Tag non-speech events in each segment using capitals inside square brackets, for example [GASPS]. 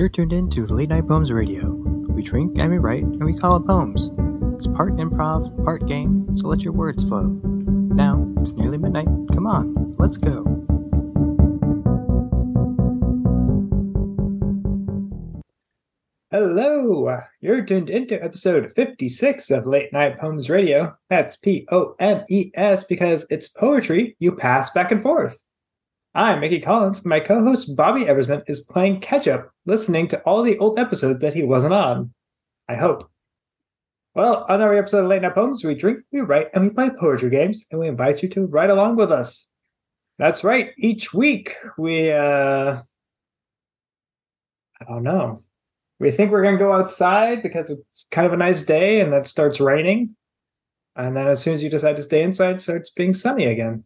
You're tuned in to Late Night Pomes Radio. We drink and we write and we call it poems. It's part improv, part game, so let your words flow. Now, it's nearly midnight. Come on, let's go. Hello, you're tuned into episode 56 of Late Night Pomes Radio. That's P O M E S because it's poetry you pass back and forth. I'm Mickey Collins. My co host Bobby Eversman is playing catch up, listening to all the old episodes that he wasn't on. I hope. Well, on every episode of Late Night Pomes, we drink, we write, and we play poetry games, and we invite you to write along with us. That's right. Each week, we, uh, I don't know. We think we're going to go outside because it's kind of a nice day and then it starts raining. And then as soon as you decide to stay inside, it starts being sunny again.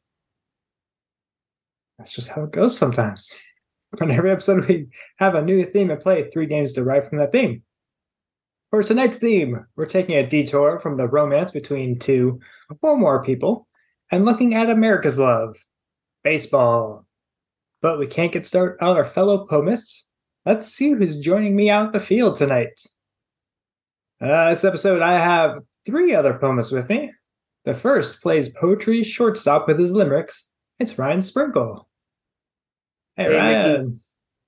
That's just how it goes sometimes. [LAUGHS] On every episode, we have a new theme and play three games derived from that theme. For tonight's theme, we're taking a detour from the romance between two or more people and looking at America's love, baseball. But we can't get started on our fellow poemists. Let's see who's joining me out the field tonight. Uh, this episode, I have three other poemists with me. The first plays poetry shortstop with his limericks. It's Ryan Sprinkle. Hey, Hey, Ryan. Mickey.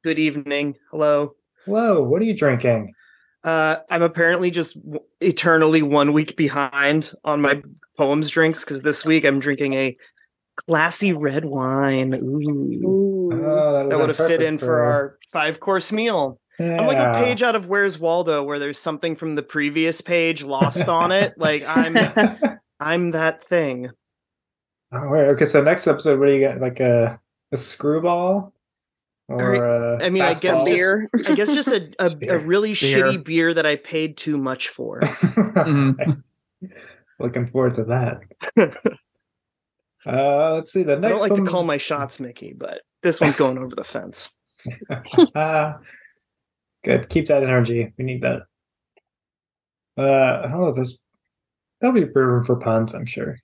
Good evening. Hello. Hello. what are you drinking? Uh, I'm apparently just eternally one week behind on my poems drinks because this week I'm drinking a classy red wine. Ooh. Oh, that would have fit in for our five course meal. I'm like a page out of Where's Waldo where there's something from the previous page lost on it. [LAUGHS] Like I'm [LAUGHS] I'm that thing. Oh, okay, so next episode, what do you get? Like a a screwball? Or a I mean, I guess fastball? just- beer. I guess just a, a, [LAUGHS] a really Beer. shitty beer that I paid too much for. [LAUGHS] Looking forward to that. uh, let's see. The I next don't like to call my shots, Mickey, but this one's going over the fence. uh, [LAUGHS] good. Keep that energy. We need that. Uh, I don't know if this that'll be room for puns, I'm sure.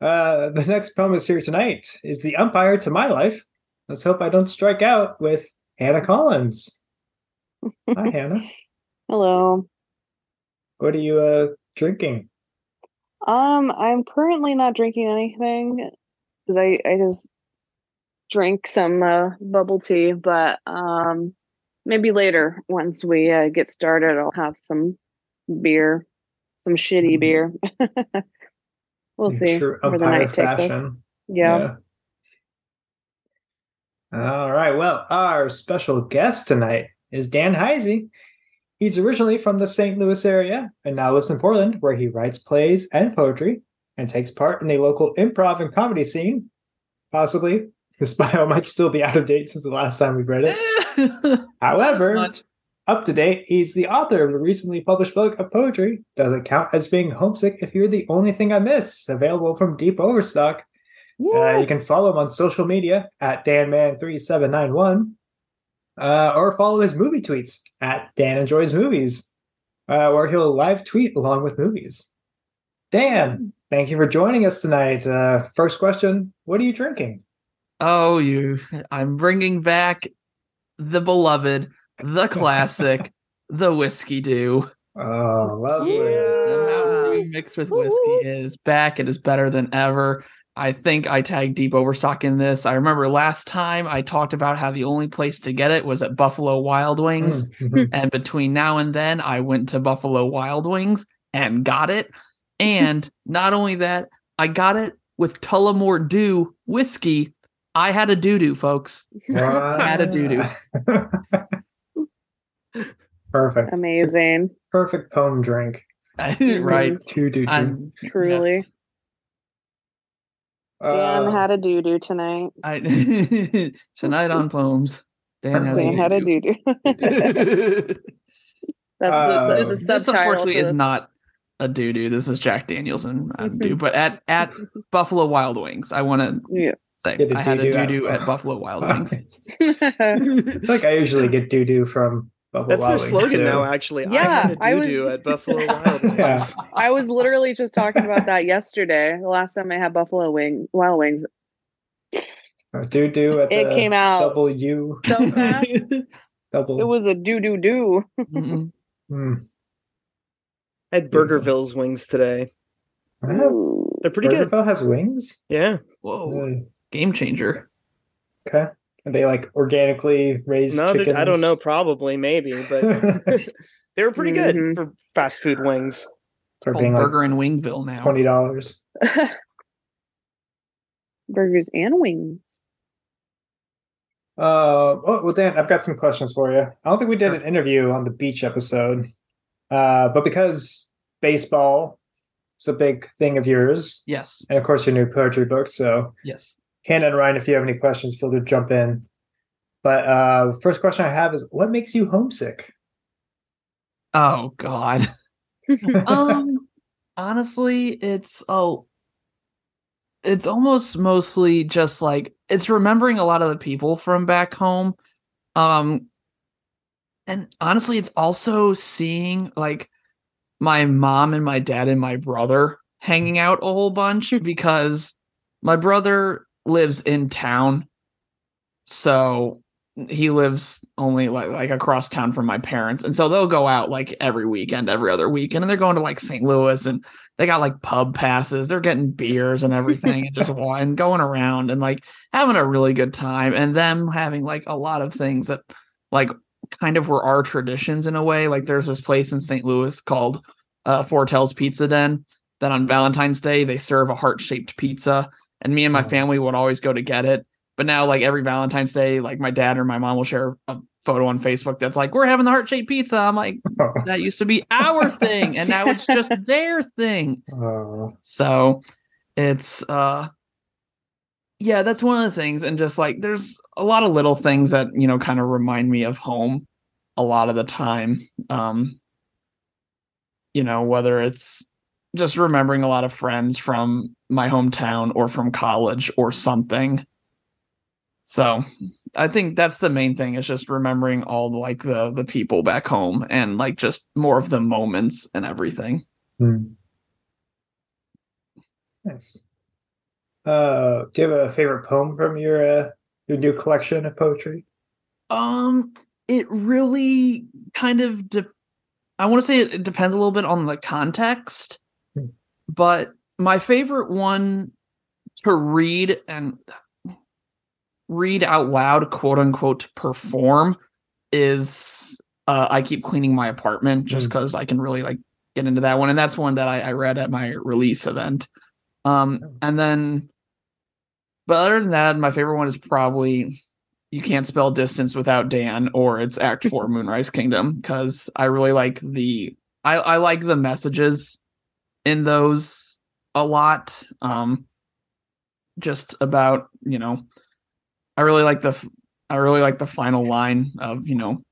Uh, the next poem is here tonight is the umpire to my life. Let's hope I don't strike out with Hannah Collins. Hi, [LAUGHS] Hannah. Hello. What are you uh drinking? Um, I'm currently not drinking anything because I I just drank some uh, bubble tea, but um, maybe later once we uh, get started, I'll have some beer, some shitty Mhm. beer. [LAUGHS] we'll In see true where the night takes us. fashion. Yeah. Yeah. All right. Well, our special guest tonight is Dan Heise. He's originally from the St. Louis area and now lives in Portland, where he writes plays and poetry and takes part in the local improv and comedy scene. Possibly, [LAUGHS] his bio might still be out of date since the last time we read it. [LAUGHS] However, up to date, he's the author of a recently published book of poetry. Does it count as being homesick if you're the only thing I miss? Available from Deep Overstock. Uh, you can follow him on social media at danman3791 uh, or follow his movie tweets at Dan Enjoys Movies, uh, where he'll live tweet along with movies. Dan, thank you for joining us tonight. Uh, first question What are you drinking? Oh, you! I'm bringing back the beloved, the [LAUGHS] classic, the whiskey dew. Oh, lovely. The Mountain Yeah. Dew mixed with Woo, whiskey woo. is back. It is better than ever. I think I tagged Deep Overstock in this. I remember last time I talked about how the only place to get it was at Buffalo Wild Wings. Mhm. And between now and then, I went to Buffalo Wild Wings and got it. And [LAUGHS] not only that, I got it with Tullamore Dew whiskey. I had a doo doo, folks. [LAUGHS] Had a doo-doo. [LAUGHS] Perfect. Amazing. Perfect poem drink. right. Two do I'm- Truly. yes. Dan Uh, had a doo doo tonight. I [LAUGHS] tonight on poems. Dan has Dan had a doo doo. [LAUGHS] That's Uh, the, the, This, this unfortunately is not a doo doo. This is Jack Daniels and Mountain Dew. But at at [LAUGHS] Buffalo Wild Wings, I want to Yeah. say I had a doo-doo at- Buffalo Wild Wings. I feel like I usually get doo doo from Buffalo That's their Wings, slogan too. now, actually. I Yeah, had a I was- at [LAUGHS] Buffalo Wild Wings. Yeah. I was literally just talking about that yesterday. The last time I had Buffalo Wing Wild Wings. Doo doo at It the came out double U. so [LAUGHS] fast. Double. It was a do do do. I had Burgerville's wings today. Wow. They're pretty good. Burgerville has wings. Yeah. Whoa, Really? game changer. Okay. Are they like organically raised No, chickens? I don't know. Probably, maybe, but [LAUGHS] they were pretty good Mhm. for fast food wings. For Called being like Burger in Wingville now. twenty dollars. [LAUGHS] Burgers and wings. Uh, oh, well, Dan, I've got some questions for you. I don't think we did an interview on the beach episode, uh, but because baseball is a big thing of yours, Yes, and of course your new poetry book. So, yes. Hannah and Ryan, if you have any questions, feel free to jump in. But uh, first question I have is, what makes you homesick? Oh God. [LAUGHS] um, honestly, it's oh, it's almost mostly just like it's remembering a lot of the people from back home. Um, and honestly, it's also seeing like my mom and my dad and my brother hanging out a whole bunch because my brother lives in town. So he lives only like like across town from my parents. And so they'll go out like every weekend, every other weekend, and they're going to like St. Louis and they got like pub passes. They're getting beers and everything and just [LAUGHS] and going around and like having a really good time. And them having like a lot of things that like kind of were our traditions in a way. Like there's this place in St. Louis called uh Fortel's Pizza Den that on Valentine's Day they serve a heart-shaped pizza. And me and my family would always go to get it. But now, like every Valentine's Day, like my dad or my mom will share a photo on Facebook that's like, "We're having the heart shaped pizza." I'm like, [LAUGHS] that used to be our thing, and now it's just [LAUGHS] their thing. Oh, So it's uh yeah, that's one of the things. And just like there's a lot of little things that, you know, kind of remind me of home a lot of the time. Um, you know, whether it's just remembering a lot of friends from my hometown or from college or something. So I think that's the main thing is just remembering all the like the the people back home and like just more of the moments and everything. Hmm. Nice. Uh, do you have a favorite poem from your uh, your new collection of poetry? Um, it really kind of de- I want to say it, it depends a little bit on the context. But my favorite one to read and read out loud, quote unquote, perform is uh, I keep cleaning my apartment just Hmm. because I can really like get into that one, and that's one that I, I read at my release event. Um, Oh. and then, but other than that, my favorite one is probably you can't spell distance without Dan, or it's Act Four [LAUGHS] Moonrise Kingdom, because I really like the I, I like the messages in those a lot. Um, just about you know, I really like the I really like the final line of you know,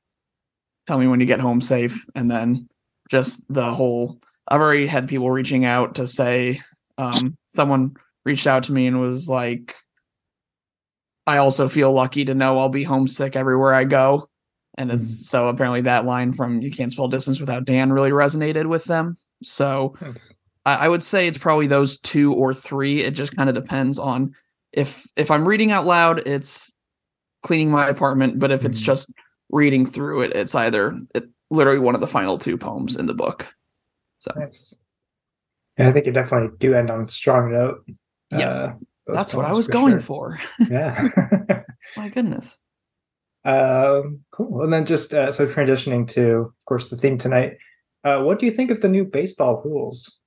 tell me when you get home safe, and then just the whole. I've already had people reaching out to say, um, someone reached out to me and was like, I also feel lucky to know I'll be homesick everywhere I go. And it's so apparently that line from You Can't Spell Distance Without Dan really resonated with them. So Nice. I, I would say it's probably those two or three. It just kind of depends on if if I'm reading out loud, it's cleaning my apartment. But if it's Mhm. just reading through it, it's either it, literally one of the final two poems in the book. So Nice. Yeah, I think you definitely do end on a strong note. Yes, Uh, that's what I was for going sure. for. [LAUGHS] Yeah. [LAUGHS] My goodness. um, cool. And then just uh, so transitioning to, of course, the theme tonight. Uh, what do you think of the new baseball rules?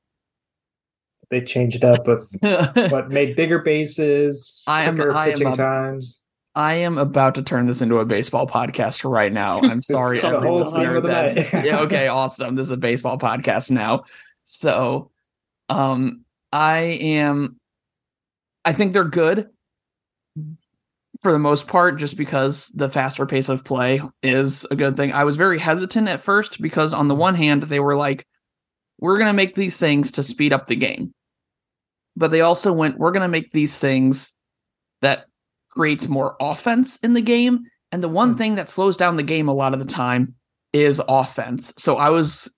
They changed up with what [LAUGHS] made bigger bases, I am- I am a- times. I am about to turn this into a baseball podcast right now. [LAUGHS] I'm sorry, So every whole listener of the that- [LAUGHS] yeah, okay, awesome. This is a baseball podcast now. So, um, I am. I think they're good for the most part, just because the faster pace of play is a good thing. I was very hesitant at first because, on the one hand, they were like, "We're gonna make these things to speed up the game," but they also went, "We're gonna make these things that creates more offense in the game. And the one Hmm. thing that slows down the game a lot of the time is offense. So I was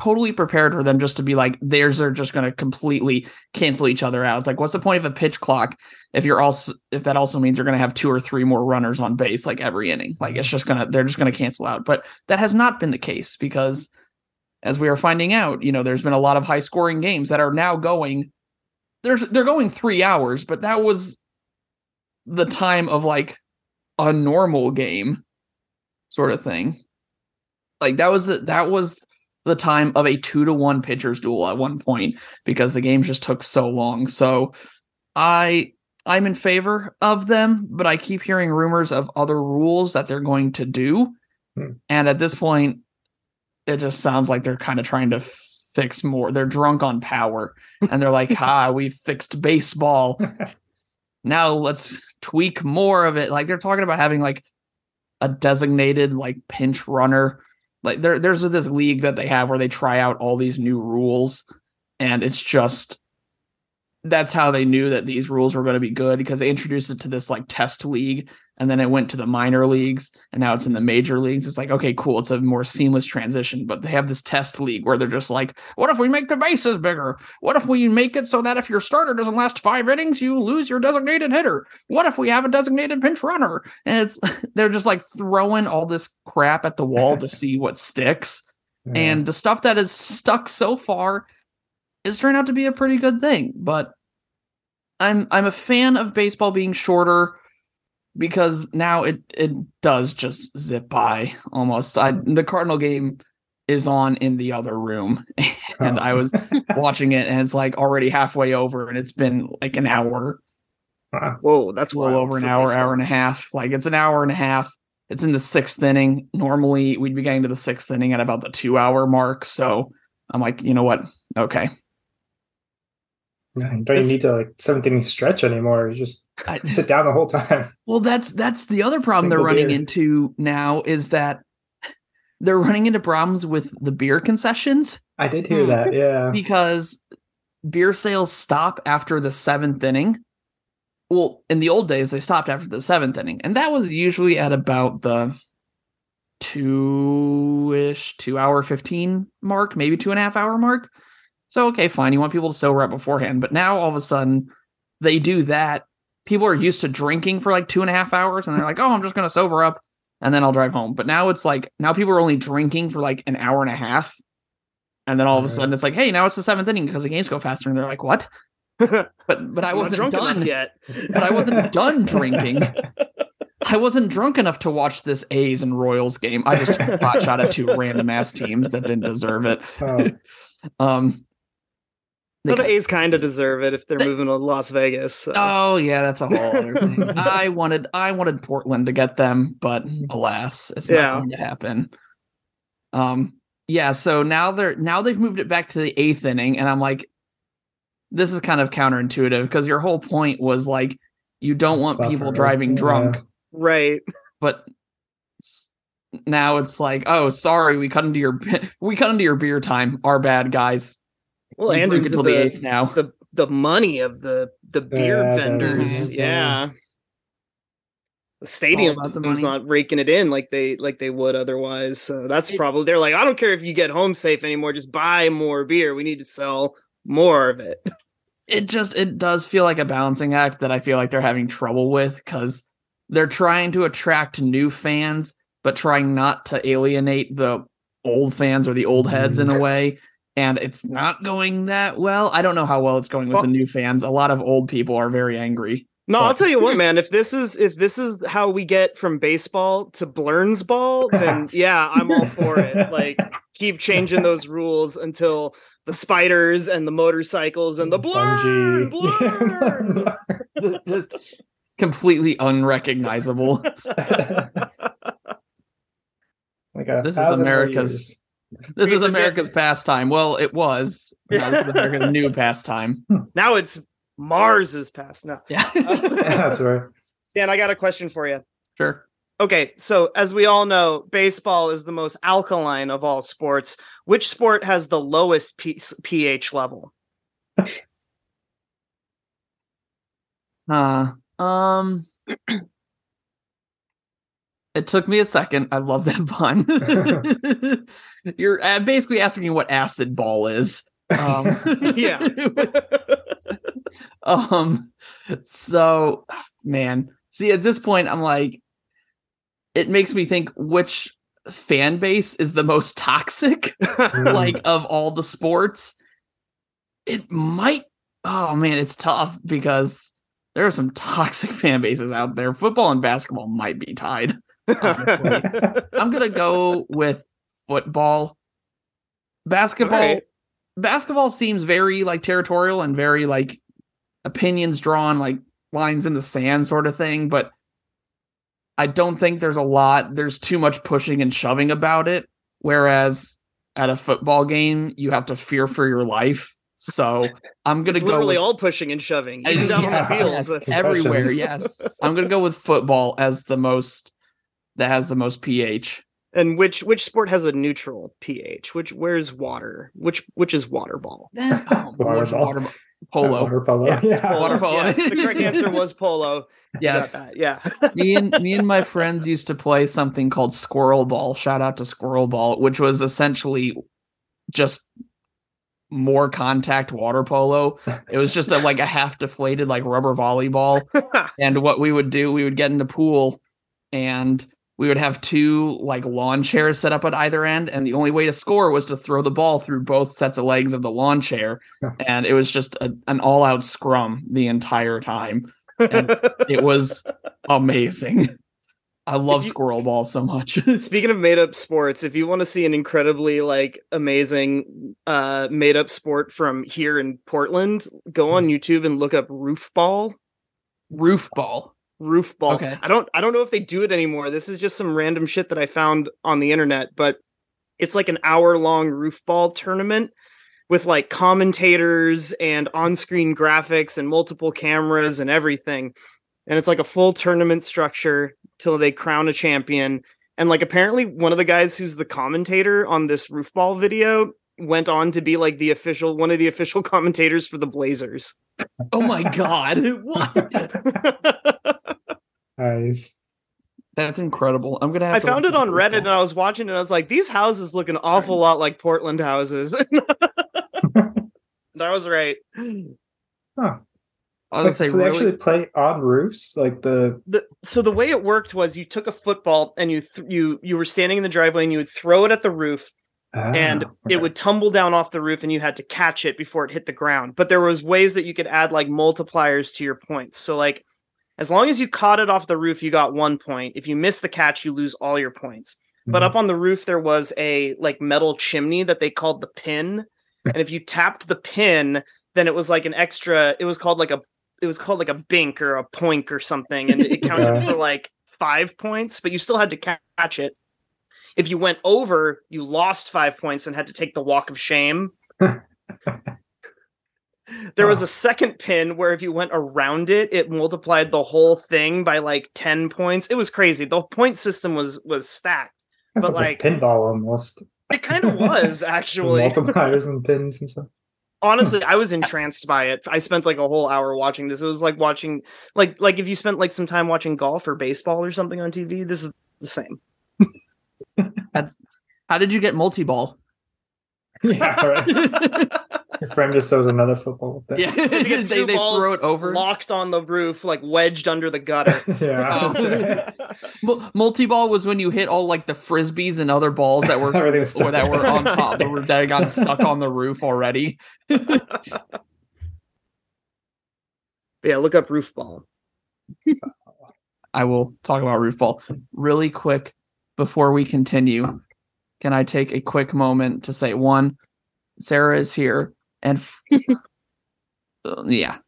totally prepared for them just to be like theirs are just going to completely cancel each other out. It's like what's the point of a pitch clock if you're also if that also means you're going to have two or three more runners on base like every inning. Like it's just going to they're just going to cancel out. But that has not been the case because as we are finding out, you know, there's been a lot of high scoring games that are now going there's they're going 3 hours, but that was the time of like a normal game sort of thing. Like that was the, that was the time of a 2 to 1 pitchers duel at one point because the game just took so long. So I I'm in favor of them, but I keep hearing rumors of other rules that they're going to do. Hmm. And at this point it just sounds like they're kind of trying to fix more. They're drunk on power and they're like, [LAUGHS] "Ha, we fixed baseball." now let's tweak more of it. Like they're talking about having like a designated like pinch runner. Like there there's this league that they have where they try out all these new rules and it's just that's how they knew that these rules were going to be good because they introduced it to this like test league and then it went to the minor leagues and now it's in the major leagues. It's like okay cool it's a more seamless transition but they have this test league where they're just like what if we make the bases bigger? What if we make it so that if your starter doesn't last five innings you lose your designated hitter? What if we have a designated pinch runner? And it's [LAUGHS] they're just like throwing all this crap at the wall to see what sticks. [LAUGHS] And the stuff that is stuck so far is turned out to be a pretty good thing but i'm i'm a fan of baseball being shorter because now it it does just zip by almost. I hmm. the cardinal game is on in the other room [LAUGHS] and i was oh. [LAUGHS] watching it and it's like already halfway over and it's been like an hour. Wow. Whoa, that's well over an hour hour and a half. Like it's an hour and a half. It's in the sixth inning. Normally we'd be getting to the sixth inning at about the two hour mark so i'm like you know what? Okay Yeah, you don't even need to like seventh inning stretch anymore. You just I, [LAUGHS] sit down the whole time. [LAUGHS] Well, that's that's the other problem they're running beer. into now is that [LAUGHS] they're running into problems with the beer concessions I did hear Hmm. that. Yeah. because beer sales stop after the seventh inning. Well, in the old days, they stopped after the seventh inning, and that was usually at about the two ish, two hour fifteen mark, maybe two and a half hour mark. So okay, fine, you want people to sober up beforehand, but now all of a sudden they do that. People are used to drinking for like two and a half hours, and they're like, "Oh, I'm just going to sober up, and then I'll drive home." But now it's like now people are only drinking for like an hour and a half, and then all of a sudden it's like, "Hey, now it's the seventh inning because the games go faster," and they're like, "What?" [LAUGHS] But but I wasn't done. yet. But I wasn't [LAUGHS] done drinking. I wasn't drunk enough to watch this A's and Royals game. I just took a pot shot at two random ass teams that didn't deserve it. Oh, [LAUGHS] Um, Well, the A's kind of deserve it if they're moving to Las Vegas. so. oh yeah, that's a whole other thing. [LAUGHS] I wanted I wanted Portland to get them, but alas, it's not Yeah. going to happen. Um, yeah. So now they're now they've moved it back to the eighth inning, and I'm like, this is kind of counterintuitive because your whole point was like you don't want people driving yeah. drunk. right. but now it's like, oh, sorry, we cut into your [LAUGHS] we cut into your beer time. Our bad, guys. Well, You and into until the the, eighth now. the the money of the the beer Yeah, vendors. money, uh, Yeah. The stadium about the is not raking it in like they like they would otherwise. So that's It- probably they're like, I don't care if you get home safe anymore, just buy more beer. We need to sell more of it. [LAUGHS] It just it does feel like a balancing act that I feel like they're having trouble with because they're trying to attract new fans, but trying not to alienate the old fans or the old heads in mm-hmm. a way. And it's not going that well. I don't know how well it's going with Well- the new fans. A lot of old people are very angry. No, I'll tell you what, man. If this is if this is how we get from baseball to Blernsball, [LAUGHS] then yeah, I'm all for it. Like keep changing [LAUGHS] those rules until the spiders and the motorcycles and the blur, blur. [LAUGHS] just completely unrecognizable. like a This is America's- years. This is forget- America's pastime. Well, it was. Now this is America's [LAUGHS] new pastime. Now it's Mars's past. No, [LAUGHS] [LAUGHS] Yeah. That's right. Dan, I got a question for you. sure. Okay, so as we all know, baseball is the most alkaline of all sports. Which sport has the lowest P- pH level? Uh, um, [CLEARS THROAT] It took me a second. I love that pun. [LAUGHS] You're uh, basically asking me what acid ball is. Um, [LAUGHS] Yeah. [LAUGHS] um. So, man, see, at this point, I'm like, it makes me think which fan base is the most toxic, like of all the sports. It might. Oh man, it's tough because there are some toxic fan bases out there. Football and basketball might be tied. Honestly. [LAUGHS] I'm gonna go with football. Basketball Alright. basketball seems very like territorial and very like opinions drawn, like lines in the sand sort of thing, but I don't think there's a lot there's too much pushing and shoving about it. Whereas at a football game, you have to fear for your life. So I'm gonna it's go literally with all pushing and shoving. Uh, Even down yes, on the field. yes, everywhere. Yes, I'm gonna go with football as the most that has the most pH. And which which sport has a neutral pH? Which where's water? Which which is water ball? Oh, [LAUGHS] Water ball. [LAUGHS] water bo- polo. Water polo. Yeah, Yeah, polo. Water polo. Yeah, the correct [LAUGHS] answer was polo. Yes, Yeah. me and me and my friends used to play something called squirrel ball. Shout out to squirrel ball, which was essentially just more contact water polo. It was just a, like a half deflated like rubber volleyball. and what we would do, we would get in the pool and we would have two like lawn chairs set up at either end. And the only way to score was to throw the ball through both sets of legs of the lawn chair. [LAUGHS] And it was just a, an all out scrum the entire time. And it was amazing. I love you- squirrel ball so much. [LAUGHS] Speaking of made up sports, if you want to see an incredibly like amazing uh made up sport from here in Portland, go on YouTube and look up roof ball. Roof ball. Roof ball. Okay. I don't I don't know if they do it anymore. This is just some random shit that I found on the internet, but it's like an hour long roof ball tournament with like commentators and on-screen graphics and multiple cameras and everything. And it's like a full tournament structure till they crown a champion. And like apparently one of the guys who's the commentator on this roof ball video went on to be like the official one of the official [LAUGHS] commentators for the Blazers. Oh my god. [LAUGHS] what? [LAUGHS] Nice. That's incredible. I'm gonna have I to found it on Reddit roof and I was watching it. And I was like, these houses look an awful lot like Portland houses. [LAUGHS] [LAUGHS] and I was right. Huh. I would say so they really actually play on roofs, like the The, so the way it worked was you took a football and you th- you you were standing in the driveway and you would throw it at the roof and Ah, it would tumble down off the roof and you had to catch it before it hit the ground. But there was ways that you could add like multipliers to your points. So like as long as you caught it off the roof, you got one point. If you miss the catch, you lose all your points. But Mhm. up on the roof there was a like metal chimney that they called the pin. and if you tapped the pin, then it was like an extra it was called like a it was called like a bink or a poink or something and it counted Okay. for like 5 points, but you still had to catch it. If you went over, you lost 5 points and had to take the walk of shame. [LAUGHS] There was a second pin where if you went around it, it multiplied the whole thing by like 10 points. It was crazy. The point system was was stacked. That but sounds like- pinball almost. It kind of was [LAUGHS] actually. multipliers and pins and stuff. Honestly, [LAUGHS] I was entranced by it. I spent like a whole hour watching this. It was like watching like like if you spent like some time watching golf or baseball or something on TV, this is the same. [LAUGHS] How did you get multi-ball? Yeah, right. Your friend just throws another football with it. yeah, You they, get [LAUGHS] two they throw it over. locked on the roof, like wedged under the gutter. [LAUGHS] yeah. That's [LAUGHS] multi-ball was when you hit all like the frisbees and other balls that were Everything was stuck. or that were on top that, were, that had gotten stuck on the roof already. yeah, look up roof ball. I will talk about roof ball really quick before we continue. Can I take a quick moment to say one, Sarah is here, and f- [LAUGHS] uh, yeah,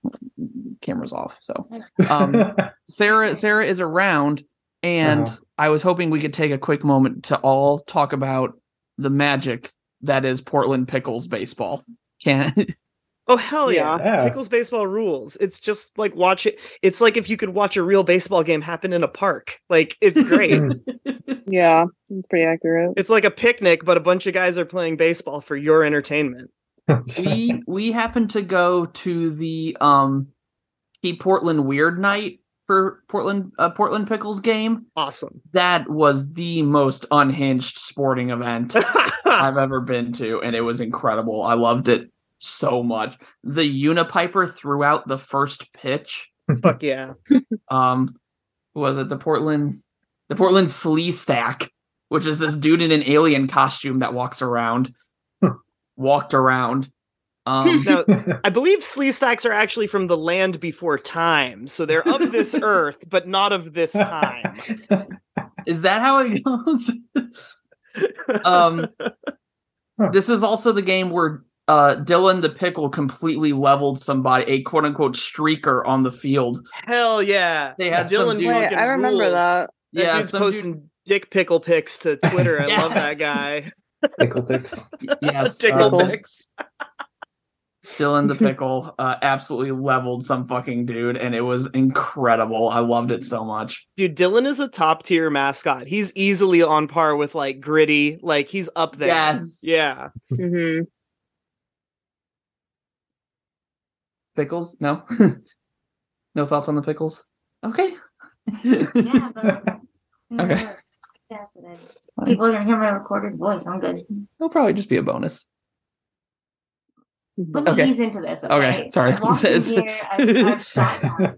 camera's off. So um, [LAUGHS] Sarah Sarah is around, and Uh-huh. I was hoping we could take a quick moment to all talk about the magic that is Portland Pickles baseball. Can [LAUGHS] Oh hell yeah. Yeah. Pickles baseball rules. It's just like watch it. It's like if you could watch a real baseball game happen in a park. Like it's great. Yeah, it's pretty accurate. it's like a picnic, but a bunch of guys are playing baseball for your entertainment. [LAUGHS] we we happened to go to the um Keep Portland Weird Night for Portland uh, Portland Pickles game. Awesome. That was the most unhinged sporting event [LAUGHS] I've ever been to, and it was incredible. I loved it so much. The Unipiper throughout the first pitch. [LAUGHS] Fuck yeah. Um, was it the Portland the Portland Sleestak, which is this dude in an alien costume that walks around, walked around. Um, Now, [LAUGHS] I believe sleestaks are actually from the land before time, so they're of this [LAUGHS] earth, but not of this time. [LAUGHS] is that how it goes? um, this is also the game where uh Dylan the pickle completely leveled somebody, a quote unquote streaker on the field. Hell yeah. They had some Dylan dude- Wait, I remember rules. that. That yeah, dude's posting dude, dick pickle pics to Twitter. I love that guy. Pickle picks. [LAUGHS] yes, Tickle um, pics. Dylan the pickle uh, absolutely leveled some fucking dude, and it was incredible. I loved it so much. Dude, Dylan is a top tier mascot. He's easily on par with like Gritty. Like he's up there. Yes, Yeah. Mm-hmm. pickles. No, [LAUGHS] no thoughts on the pickles. Okay. Yeah, but [LAUGHS] Okay. Yes, it is. People are gonna hear my recorded voice. I'm good. It'll probably just be a bonus. Let me Okay. ease into this. Okay, Okay, sorry. I walked here, I, [LAUGHS] I've.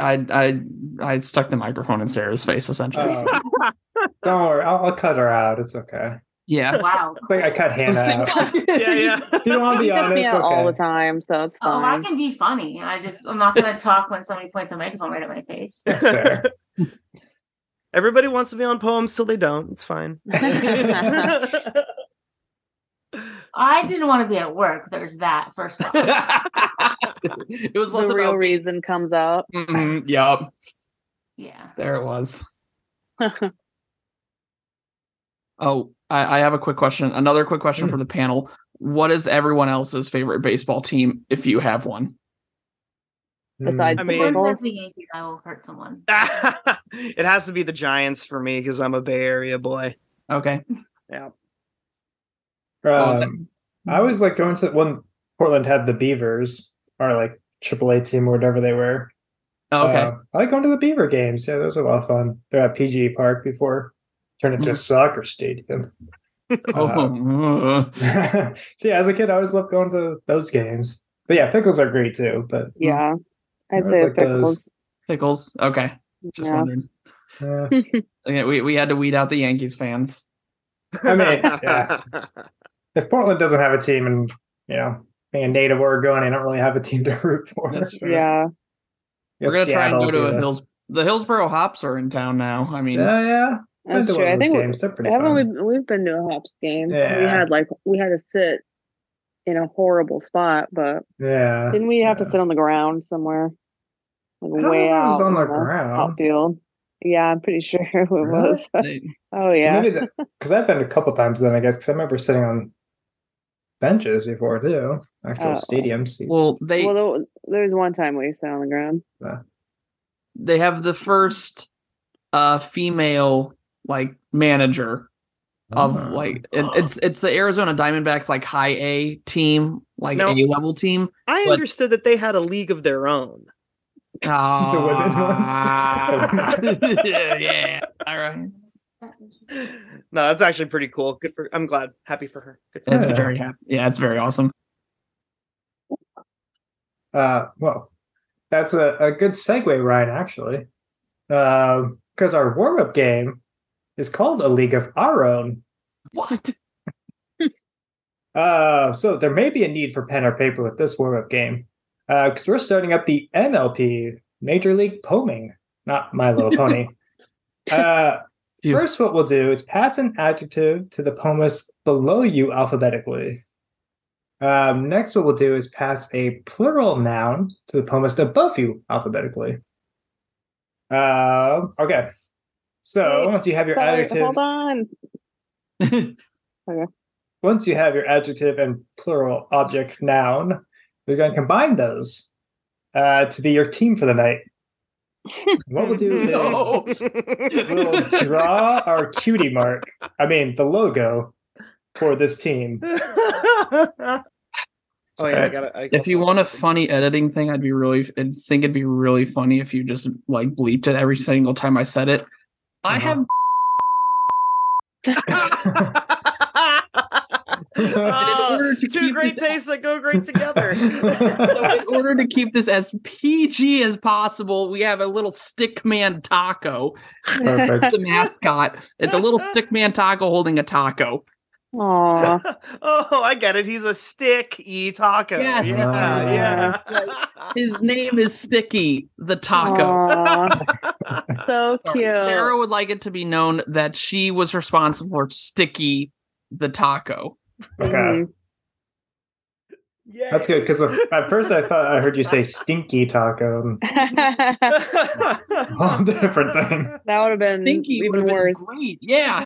I I I stuck the microphone in Sarah's face essentially. Oh. Don't worry, I'll, I'll cut her out. It's okay. yeah. Wow. [LAUGHS] Wait, I cut Hannah out. [LAUGHS] Yeah, yeah. If you don't want to be on it, me it's out all the time, so it's Oh, I can be funny. I just I'm not gonna talk when somebody points a microphone right at my face. That's fair. Everybody wants to be on poems till they don't. It's fine. [LAUGHS] I didn't want to be at work. There's that first off. [LAUGHS] it was less the real about reason comes out. Mhm, Yup. Yeah. There it was. [LAUGHS] Oh, I, I have a quick question. Another quick question for the panel. What is everyone else's favorite baseball team if you have one? Besides I the mean- When says the Yankees, I will hurt someone. [LAUGHS] it has to be the Giants for me because I'm a Bay Area boy. Okay. Yeah. Um, I was like going to when Portland had the Beavers or like AAA team or whatever they were. Okay. Uh, I like going to the Beaver games. Yeah, those are a lot of fun. They're at PG Park before turned into a soccer stadium. [LAUGHS] oh, [LAUGHS] so yeah, as a kid, I always loved going to those games. But yeah, pickles are great too. But Yeah, I'd say like those- Pickles. pickles. Okay. Just Yeah. wondering. uh, [LAUGHS] Okay, we, we had to weed out the Yankees fans. [LAUGHS] I mean, [LAUGHS] yeah. if Portland doesn't have a team, and you know, being a native Oregonian, I don't really have a team to root for. That's fair. Yeah, We're gonna try and go to a be Hills. The Hillsboro Hops are in town now. I mean, Yeah, yeah. That's true. I of those think We, They're pretty haven't fun. we? We've been to a Hops game. Yeah. We had like we had to sit in a horrible spot, but Yeah. didn't we have yeah. to sit on the ground somewhere, like I don't way know if it out was on the in ground. outfield? Yeah, I'm pretty [LAUGHS] sure it Really? was. [LAUGHS] oh yeah, because [LAUGHS] I've been a couple times then, I guess, because I remember sitting on benches before too, actual Oh. stadium seats. well, they well, there, there was one time we sat on the ground. Yeah. they have the first uh female like manager of Oh. like it, it's it's the Arizona Diamondbacks like high A team, like No. A level team. I But- understood that they had a league of their own. Ah, [LAUGHS] yeah. All right. [LAUGHS] No, that's actually pretty cool. Good for. I'm glad. Happy for her. Good for It's Yeah. very happy. Yeah, it's very awesome. Uh, well, that's a, a good segue, Ryan, actually. Because our warm up game is called A League of Our Own. What? Uh, so there may be a need for pen or paper with this warm up game. Because we're starting up the MLP, Major League Poming, not My Little [LAUGHS] Pony. uh, first, what we'll do is pass an adjective to the poemist below you alphabetically. Um, next, what we'll do is pass a plural noun to the poemist above you alphabetically. Uh, okay. So Wait, once you have your Sorry, adjective, hold on. [LAUGHS] okay. once you have your adjective and plural object noun, we're going to combine those uh, to be your team for the night. [LAUGHS] What we'll do [LAUGHS] No. is we'll draw our cutie mark. I mean, the logo for this team. Oh yeah, I got it. If you want a funny editing thing, I'd be really, I'd think it'd be really funny if you just like bleeped it every single time I said it. I Uh-huh. have Oh, [LAUGHS] order to two keep great this- tastes that go great together. [LAUGHS] so in order to keep this as PG as possible, we have a little stickman taco. Perfect. It's a mascot. It's a little stickman taco holding a taco. Aw. [LAUGHS] oh, I get it. He's a stick e taco. Yes. Yeah, Ah. yeah. His name is Sticky the Taco. [LAUGHS] So cute. Sarah would like it to be known that she was responsible for Sticky the Taco. Okay. Mhm. Yay. That's good because at first I thought I heard you say stinky taco. and that [LAUGHS] All different thing. That would have been Stinky even have been worse. great. Yeah.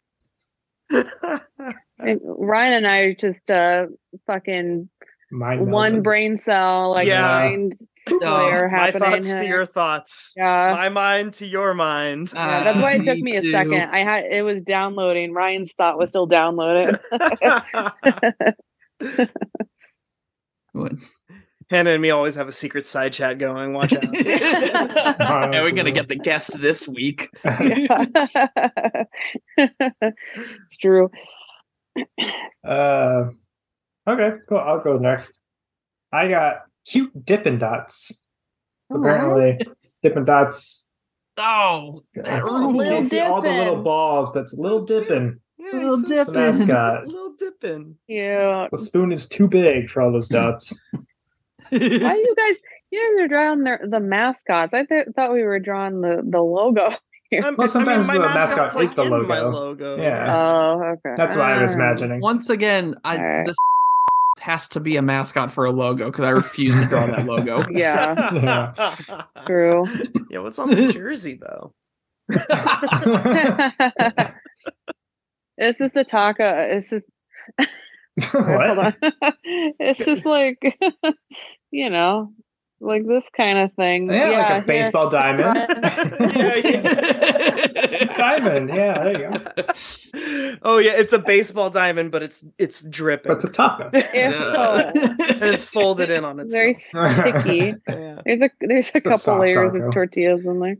And Ryan and I just uh fucking Mind one brain cell like Yeah. mind flare My happening. thoughts to your thoughts. yeah. My mind to your mind. Yeah, that's why it took Uh, me a second. I had it was downloading. Ryan's thought was still downloaded. [LAUGHS] [LAUGHS] What? Hannah and me always have a secret side chat going. Watch out. [LAUGHS] yeah, we're gonna get the guest this week. it's true. Uh, okay, cool. I'll go next. I got cute Dippin' Dots. Apparently, Dippin' Dots. Oh, that You Little can't see all the little balls, but it's little Dippin'. Yeah, Little he's a- Dippin'. Mascot. Little dippin'. Yeah. The spoon is too big for all those [LAUGHS] dots. Why you guys? You guys are drawing the, the mascots. I th- thought we were drawing the the logo. I'm- Well, sometimes my the mascot mascot's, is the in My logo. logo. Yeah. Oh, okay. That's what I was imagining. Ah. Once again, I Alright. this has to be a mascot for a logo because I refuse to draw that logo. [LAUGHS] Yeah, yeah. [LAUGHS] true. Yeah. What's on the jersey though? it's just a taco. It's just [LAUGHS] hold what? on. it's just like you know, like this kind of thing. Yeah, like a here. baseball diamond. Yeah, [LAUGHS] yeah. diamond. Yeah, there you go. [LAUGHS] oh yeah, it's a baseball diamond, but it's it's dripping. But it's a taco. [LAUGHS] If and it's folded in on itself. very sticky. Yeah. There's a there's a couple soft layers taco. of tortillas in there.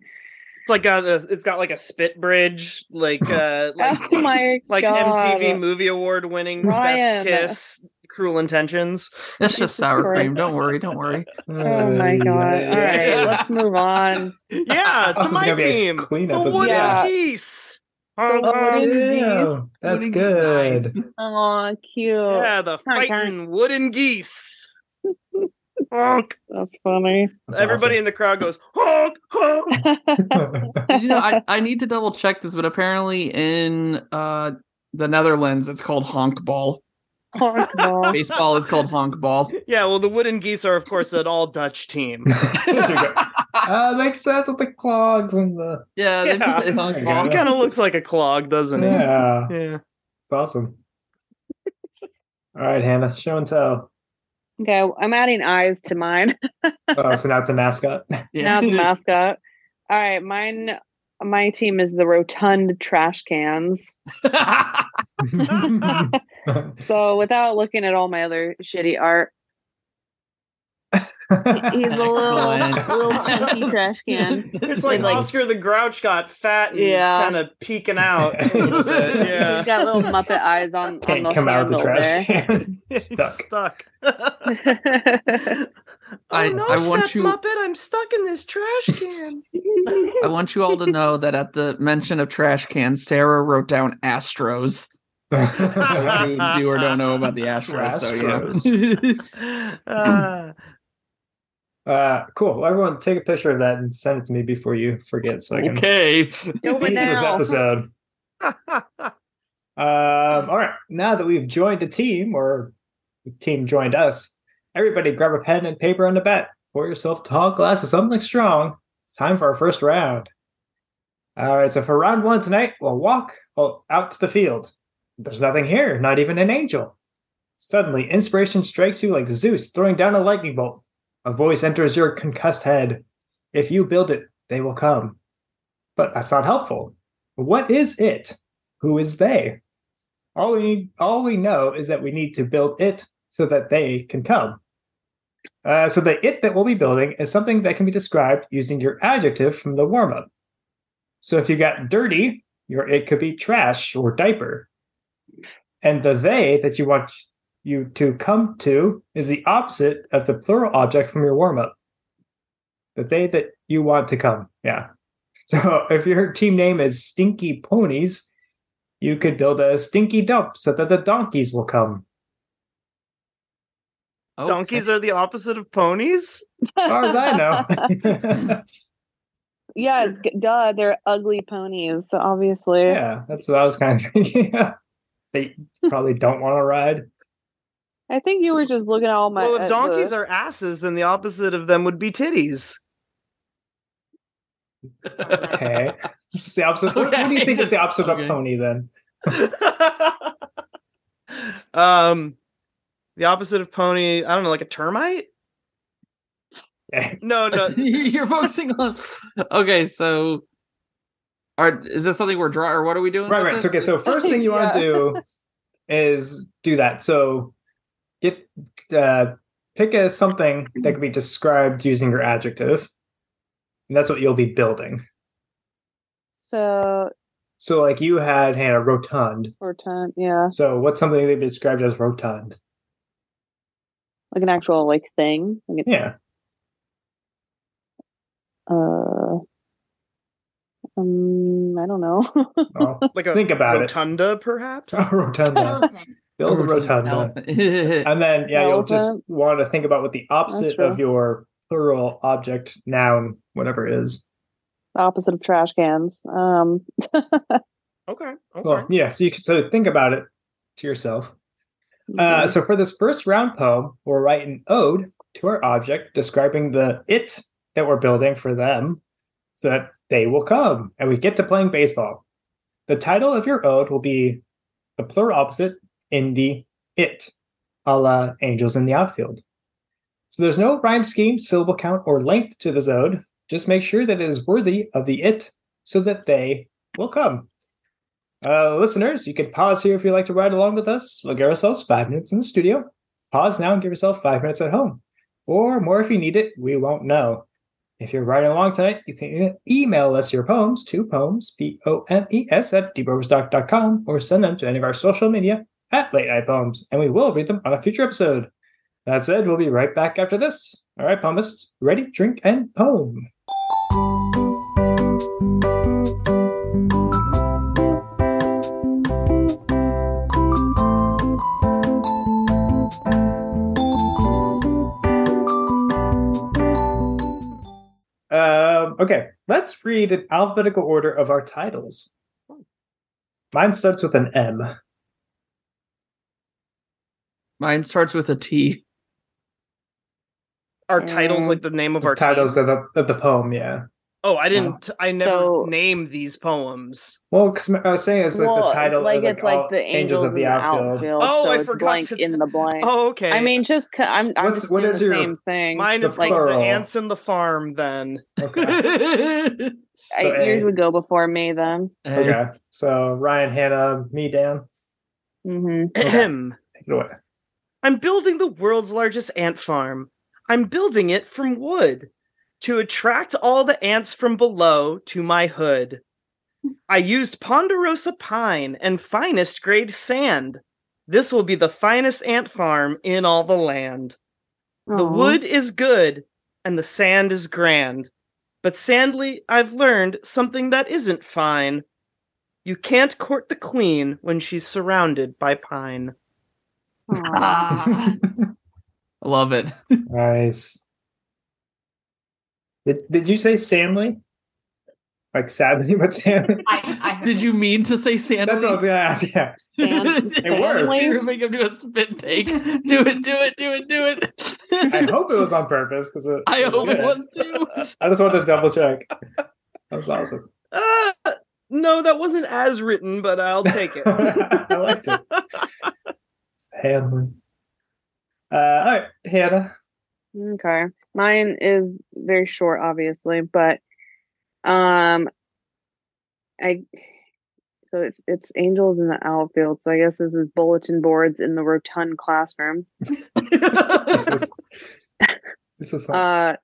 It's like got a, it's got like a spit bridge, like uh like oh my like god! MTV Movie Award winning Ryan. Best Kiss, Cruel Intentions. It's just [LAUGHS] sour Christ. cream. Don't worry. Don't worry. [LAUGHS] Oh my god! All right, let's move on. [LAUGHS] Yeah, This to my gonna a team. clean The episode. wooden Yeah. geese. Oh, Wooden. That's good. geese. Oh, cute. Yeah, the Hi, fighting wooden geese. Honk. That's funny. That's Everybody in the crowd goes honk honk. you know, I, I need to double check this, but apparently in uh the Netherlands, it's called honk ball. Honk ball. Baseball is called honk ball. Yeah, well, the wooden geese are, of course, an all Dutch team. [LAUGHS] Uh, makes sense with the clogs and the. Yeah, they Yeah. play honk ball. He go. kind of looks like a clog, doesn't it? Yeah, Yeah. it's awesome. All right, Hannah, show and tell. Okay, I'm adding eyes to mine. Oh, so now it's a mascot. [LAUGHS] now it's a [LAUGHS] mascot. All right, mine. My team is the rotund trash cans. [LAUGHS] So without looking at all my other shitty art, he's a little Excellent. little chunky [LAUGHS] trash can. It's like, Like- Oscar the Grouch got fat and Yeah. kind of peeking out. a little bit, He's uh, yeah. got little Muppet eyes on, on Can't the come out of the trash there. can. [LAUGHS] It's Stuck. stuck. Oh, I- oh no, I want Seth you- Muppet, I'm stuck in this trash can. I want you all to know that at the mention of trash cans, Sarah wrote down Astros. So [LAUGHS] you do or don't know about the [LAUGHS] Astros. So yeah. Uh, [LAUGHS] Uh, cool. Everyone, take a picture of that and send it to me before you forget, so I can okay. Do it use this episode. Um, all right. Now that we've joined a team, or the team joined us, everybody grab a pen and paper on the bet. Pour yourself a tall glass of something strong. It's time for our first round. All right. So for round one tonight, we'll walk out to the field. There's nothing here, not even an angel. Suddenly, inspiration strikes you like Zeus throwing down a lightning bolt. A voice enters your concussed head. If you build it, they will come. But that's not helpful. What is it? Who is they? All we need, all we know is that we need to build it so that they can come. Uh, so the it that we'll be building is something that can be described using your adjective from the warm up. So if you got dirty, your it could be trash or diaper. And the they that you want you to come to is the opposite of the plural object from your warm up. The they that you want to come. Yeah. [LAUGHS] So if your team name is Stinky Ponies, you could build a stinky dump so that the donkeys will come. Okay. Donkeys are the opposite of ponies. As far as I know. [LAUGHS] [LAUGHS] yeah, duh, they're ugly ponies, so obviously. yeah, that's what I was kind of thinking. They probably don't want to ride. I think you were just looking at all my. well, if donkeys the- are asses, then the opposite of them would be titties. Okay. It's the opposite. What, what do you Okay, think is the [LAUGHS] opposite okay. of pony then? [LAUGHS] um, the opposite of pony. I don't know, like a termite. Okay. [LAUGHS] No, no. You're focusing on. Okay, so are is this something we're drawing or what are we doing? Right, with right. this? So, okay, so first thing you [LAUGHS] want to Yeah. do is do that. So get uh pick a something that can be described using your adjective. And that's what you'll be building. So So like you had Hannah rotund. rotund, yeah, So what's something they've described as rotund? like an actual like thing. Like Yeah. uh, um, I don't know. [LAUGHS] Well, like a Think about it. rotunda, perhaps. [LAUGHS] a rotunda. Build a rotunda. And then yeah, you'll just want to think about what the opposite of your plural object, noun, whatever it is. the opposite of trash cans. Um, [LAUGHS] Okay. Okay. Well, yeah, so you can so think about it to yourself. Uh, so for this first round poem, we'll write an ode to our object describing the it that we're building for them so that they will come and we get to playing baseball. The title of your ode will be the plural opposite in the it, a la Angels in the Outfield. So there's no rhyme scheme, syllable count, or length to this ode. Just make sure that it is worthy of the it so that they will come. Uh, listeners, you can pause here if you'd like to ride along with us. We'll give ourselves five minutes in the studio. Pause now and give yourself five minutes at home. Or more if you need it, we won't know. If you're riding along tonight, you can email us your poems to pomes, P O M E S, at deepoverstock.com or send them to any of our social media at Late Night Pomes, and we will read them on a future episode. That said, we'll be right back after this. All right, poemists, ready, drink, and poem. Okay, let's read in alphabetical order of our titles. Mine starts with an M. Mine starts with a T. Our titles, Mm. like the name of The our titles team. of the, of the poem, yeah. Oh, I didn't. I never So- named these poems. Well, because I was saying it's like well, the title like of it's like the angels, of the in outfield. Oh, so I it's forgot blank to in the blank. Oh, okay. I mean, just c- I'm I'm What's- just what doing is the your- same thing. mine is like the ants in the farm. Then Okay. [LAUGHS] I, yours would go before me then. okay. So Ryan, Hannah, me, Dan. Mm-hmm. Ahem. Take it away. I'm building the world's largest ant farm. I'm building it from wood to attract all the ants from below to my hood. I used ponderosa pine and finest grade sand. This will be the finest ant farm in all the land. The wood is good and the sand is grand. But sadly, I've learned something that isn't fine. You can't court the queen when she's surrounded by pine. Ah, [LAUGHS] love it. nice. Did, did you say Samly? Like sadly, [LAUGHS] but Samly? I, I Did you mean to say Sandly? That's what I was gonna ask. Yeah. Sand- [LAUGHS] It worked. You're making him do a spit take. Do it, do it, do it, do it. I hope it was on purpose because I hope it was too. I just wanted to double check. That was awesome. Uh, no, that wasn't as written, but I'll take it. [LAUGHS] I liked it. Hannah. Uh, all right, Hannah. Okay. Mine is very short, obviously, but um I so it's it's angels in the outfield. So I guess this is bulletin boards in the rotund classroom. This is [LAUGHS] This is Uh,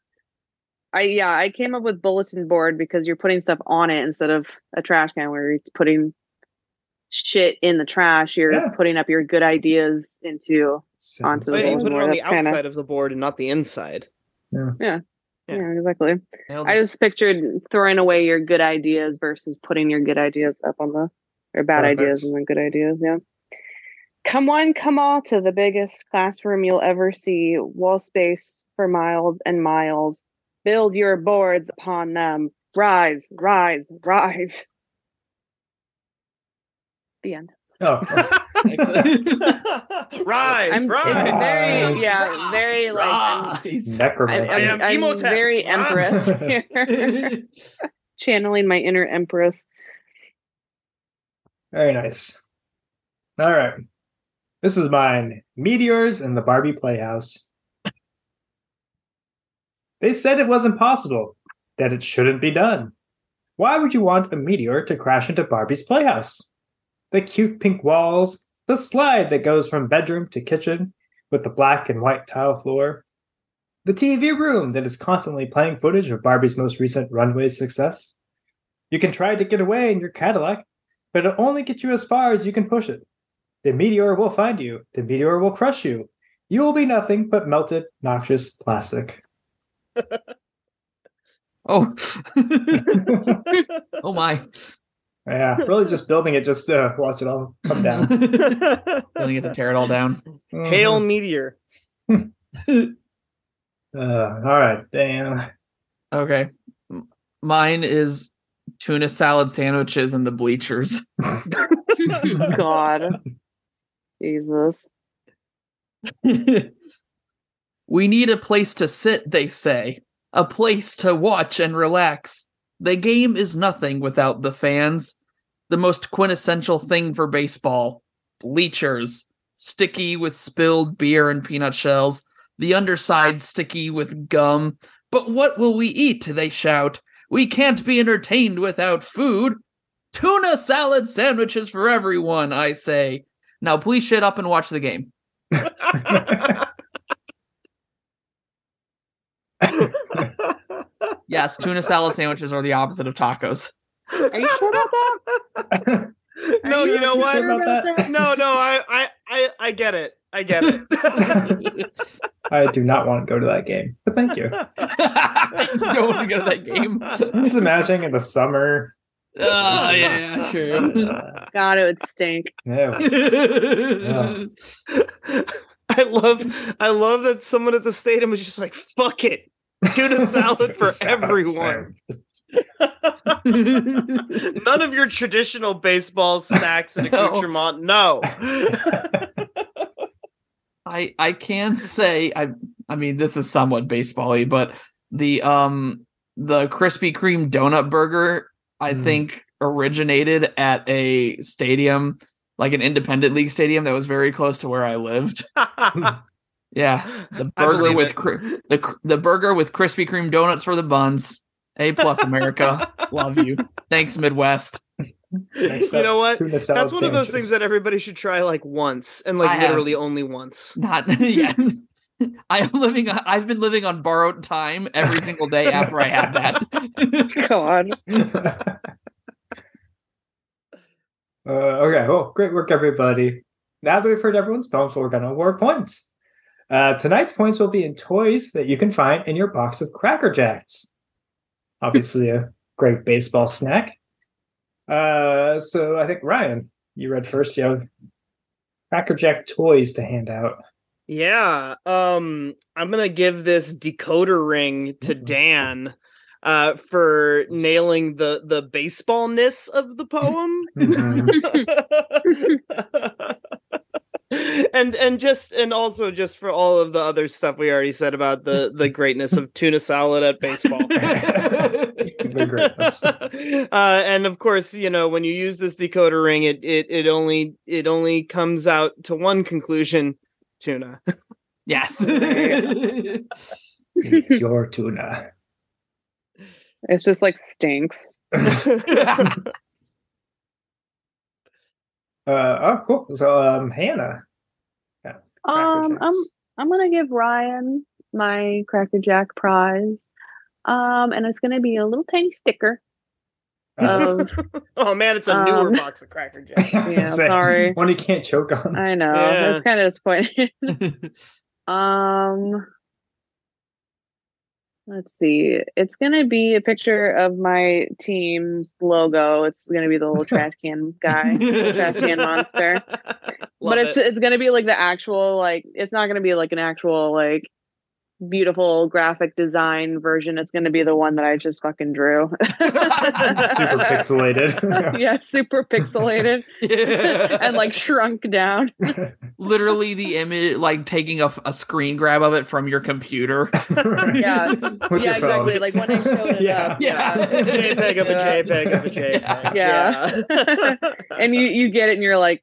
I yeah, I came up with bulletin board because you're putting stuff on it instead of a trash can where you're putting shit in the trash. You're Yeah. putting up your good ideas into onto So the you good. put it board, on the that's kinda- outside of the board and not the inside. yeah, Yeah. exactly. Nailed I it. just pictured throwing away your good ideas versus putting your good ideas up on the or bad ideas Perfect. and then good ideas. Yeah. Come one, come all to the biggest classroom you'll ever see. Wall space for miles and miles. Build your boards upon them. Rise, rise, rise. [LAUGHS] The end. Oh, [LAUGHS] [LAUGHS] rise, I'm rise. it's very Rise. yeah, very like I'm, I'm, necromancy. I I'm, I'm very empress here. [LAUGHS] Channeling my inner empress. Very nice. All right. This is mine. Meteors in the Barbie Playhouse. They said it wasn't possible, that it shouldn't be done. Why would you want a meteor to crash into Barbie's playhouse? The cute pink walls, the slide that goes from bedroom to kitchen with the black and white tile floor, the TV room that is constantly playing footage of Barbie's most recent runway success. You can try to get away in your Cadillac, but it'll only get you as far as you can push it. The meteor will find you. The meteor will crush you. You will be nothing but melted, noxious plastic. [LAUGHS] Oh. [LAUGHS] [LAUGHS] oh my. Yeah, really just building it just to watch it all come down. [LAUGHS] [LAUGHS] Really get to tear it all down. Hail meteor. [LAUGHS] Uh, all right, Dan. Okay. Mine is tuna salad sandwiches and the bleachers. God. Jesus. we need a place to sit, they say. A place to watch and relax. The game is nothing without the fans. The most quintessential thing for baseball bleachers. Sticky with spilled beer and peanut shells. The underside sticky with gum. But what will we eat? They shout. We can't be entertained without food. Tuna salad sandwiches for everyone, I say. Now please shut up and watch the game. [LAUGHS] Yes, tuna salad sandwiches are the opposite of tacos. Are you sure about that? [LAUGHS] no, you know what? sure about that? [LAUGHS] No, no, I, I, I, I get it. I get it. [LAUGHS] I do not want to go to that game, but thank you. you don't want to go to that game. I'm just imagining in the summer. Oh, yeah, true. God, it would stink. No. I love, I love that someone at the stadium was just like, "Fuck it, tuna salad for Salad everyone." Sandwich. None of your traditional baseball snacks and [LAUGHS] No. accoutrement. No. [LAUGHS] I I can say I I mean this is somewhat baseball-y, but the um the Krispy Kreme donut burger I Mm. think originated at a stadium like an independent league stadium that was very close to where I lived. [LAUGHS] Yeah, the burger with it. cri- the the burger with Krispy Kreme donuts for the buns. A plus America, [LAUGHS] love you. Thanks Midwest. Next you know what? That's one of those things that everybody should try like once, and like I have. literally only once. Not [LAUGHS] yeah. [LAUGHS] I am living. I've been living on borrowed time every single day after I had that. God. uh, okay, well, great work, everybody. Now that we've heard everyone's poems, we're going to award points. Uh, tonight's points will be in toys that you can find in your box of Cracker Jacks. Obviously, a great baseball snack. Uh, so I think Ryan, you read first. You have Cracker Jack toys to hand out. Yeah. Um, I'm gonna give this decoder ring to Mhm. Dan uh for nailing the the baseballness of the poem. [LAUGHS] [LAUGHS] and and just and also just for all of the other stuff we already said about the the [LAUGHS] greatness of tuna salad at baseball. [LAUGHS] Uh, and of course, you know, when you use this decoder ring, it it it only it only comes out to one conclusion: tuna. yes. [LAUGHS] Your tuna. It's just like stinks. Uh, oh, cool. So, um, Hannah. Cracker Um, I'm I'm gonna give Ryan my Cracker Jack prize. Um, and it's gonna be a little tiny sticker [LAUGHS] of Oh man, it's a newer Um, box of Cracker Jack. [LAUGHS] Yeah, Say, sorry. One you can't choke on. I know Yeah. it's kind of disappointing. [LAUGHS] um, let's see. It's gonna be a picture of my team's logo. It's gonna be the little trash can [LAUGHS] guy, trash can monster. [LAUGHS] Love but it's it. it's gonna be like the actual like it's not gonna be like an actual like beautiful graphic design version. It's gonna be the one that I just fucking drew. [LAUGHS] Super pixelated. [LAUGHS] yeah, super pixelated [LAUGHS] and like shrunk down. literally the image, like taking a, a screen grab of it from your computer. Yeah. With yeah, your phone. exactly. Like when I showed it Yeah. up. Yeah. JPEG of a JPEG of a JPEG. Yeah. Yeah. And you you get it and you're like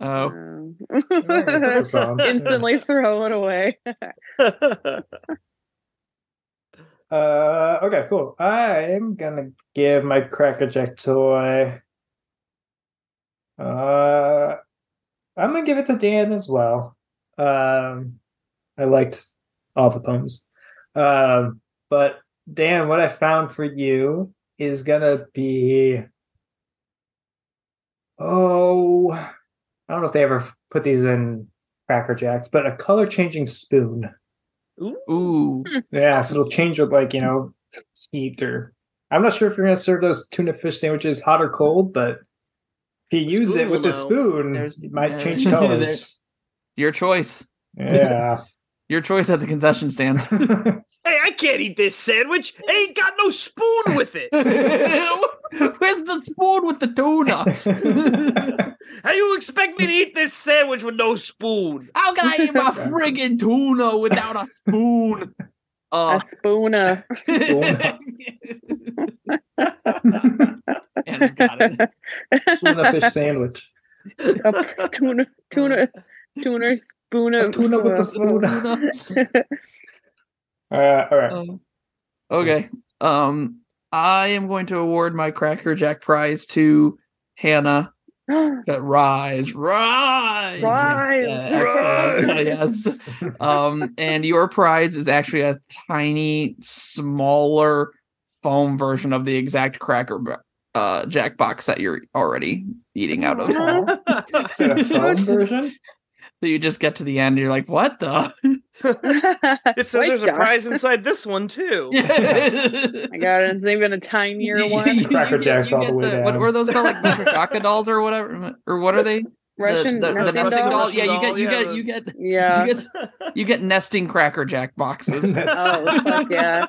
Oh. Put this on. instantly throw it away. [LAUGHS] Uh, okay, cool. I'm gonna give my Cracker Jack toy. Uh, I'm gonna give it to Dan as well. Um, I liked all the poems. Um, but Dan, what I found for you is gonna be. Oh, I don't know if they ever put these in Cracker Jacks, but a color changing spoon. ooh, Yeah, so it'll change with like you know heat or I'm not sure if you're gonna serve those tuna fish sandwiches hot or cold, but if you use Spoon it with will a spoon, There's- it might yeah. change [LAUGHS] colors. Your choice. yeah. [LAUGHS] Your choice at the concession stand. [LAUGHS] Hey, I can't eat this sandwich. I ain't got no spoon with it. [LAUGHS] Where's the spoon with the tuna? [LAUGHS] How you expect me to eat this sandwich with no spoon? How can I eat my friggin' tuna without a spoon? A Uh, spooner. Anna's got it. tuna fish sandwich. A tuna tuna tuna spooner. A tuna with a spoon. [LAUGHS] Uh, all right. Um, okay. Um, I am going to award my Cracker Jack prize to Hannah. [GASPS] That rise, rise, Rise, Yes, rise. [LAUGHS] yes. Um, and your prize is actually a tiny, smaller foam version of the exact Cracker uh, Jack box that you're already eating out of. Is it a foam [LAUGHS] version? So you just get to the end, and you're like, "What the?" [LAUGHS] It says Wait, there's a Doc. prize inside this [LAUGHS] one too. [LAUGHS] I got it. It's even a tinier one. you Cracker Jacks all the get way What were those called? Like Shaka dolls or whatever? Or what are they? Russian the, the, the nesting nesting doll? doll. Yeah, you get you yeah, get you get Yeah. you get you get nesting Cracker Jack boxes. Oh fuck yeah!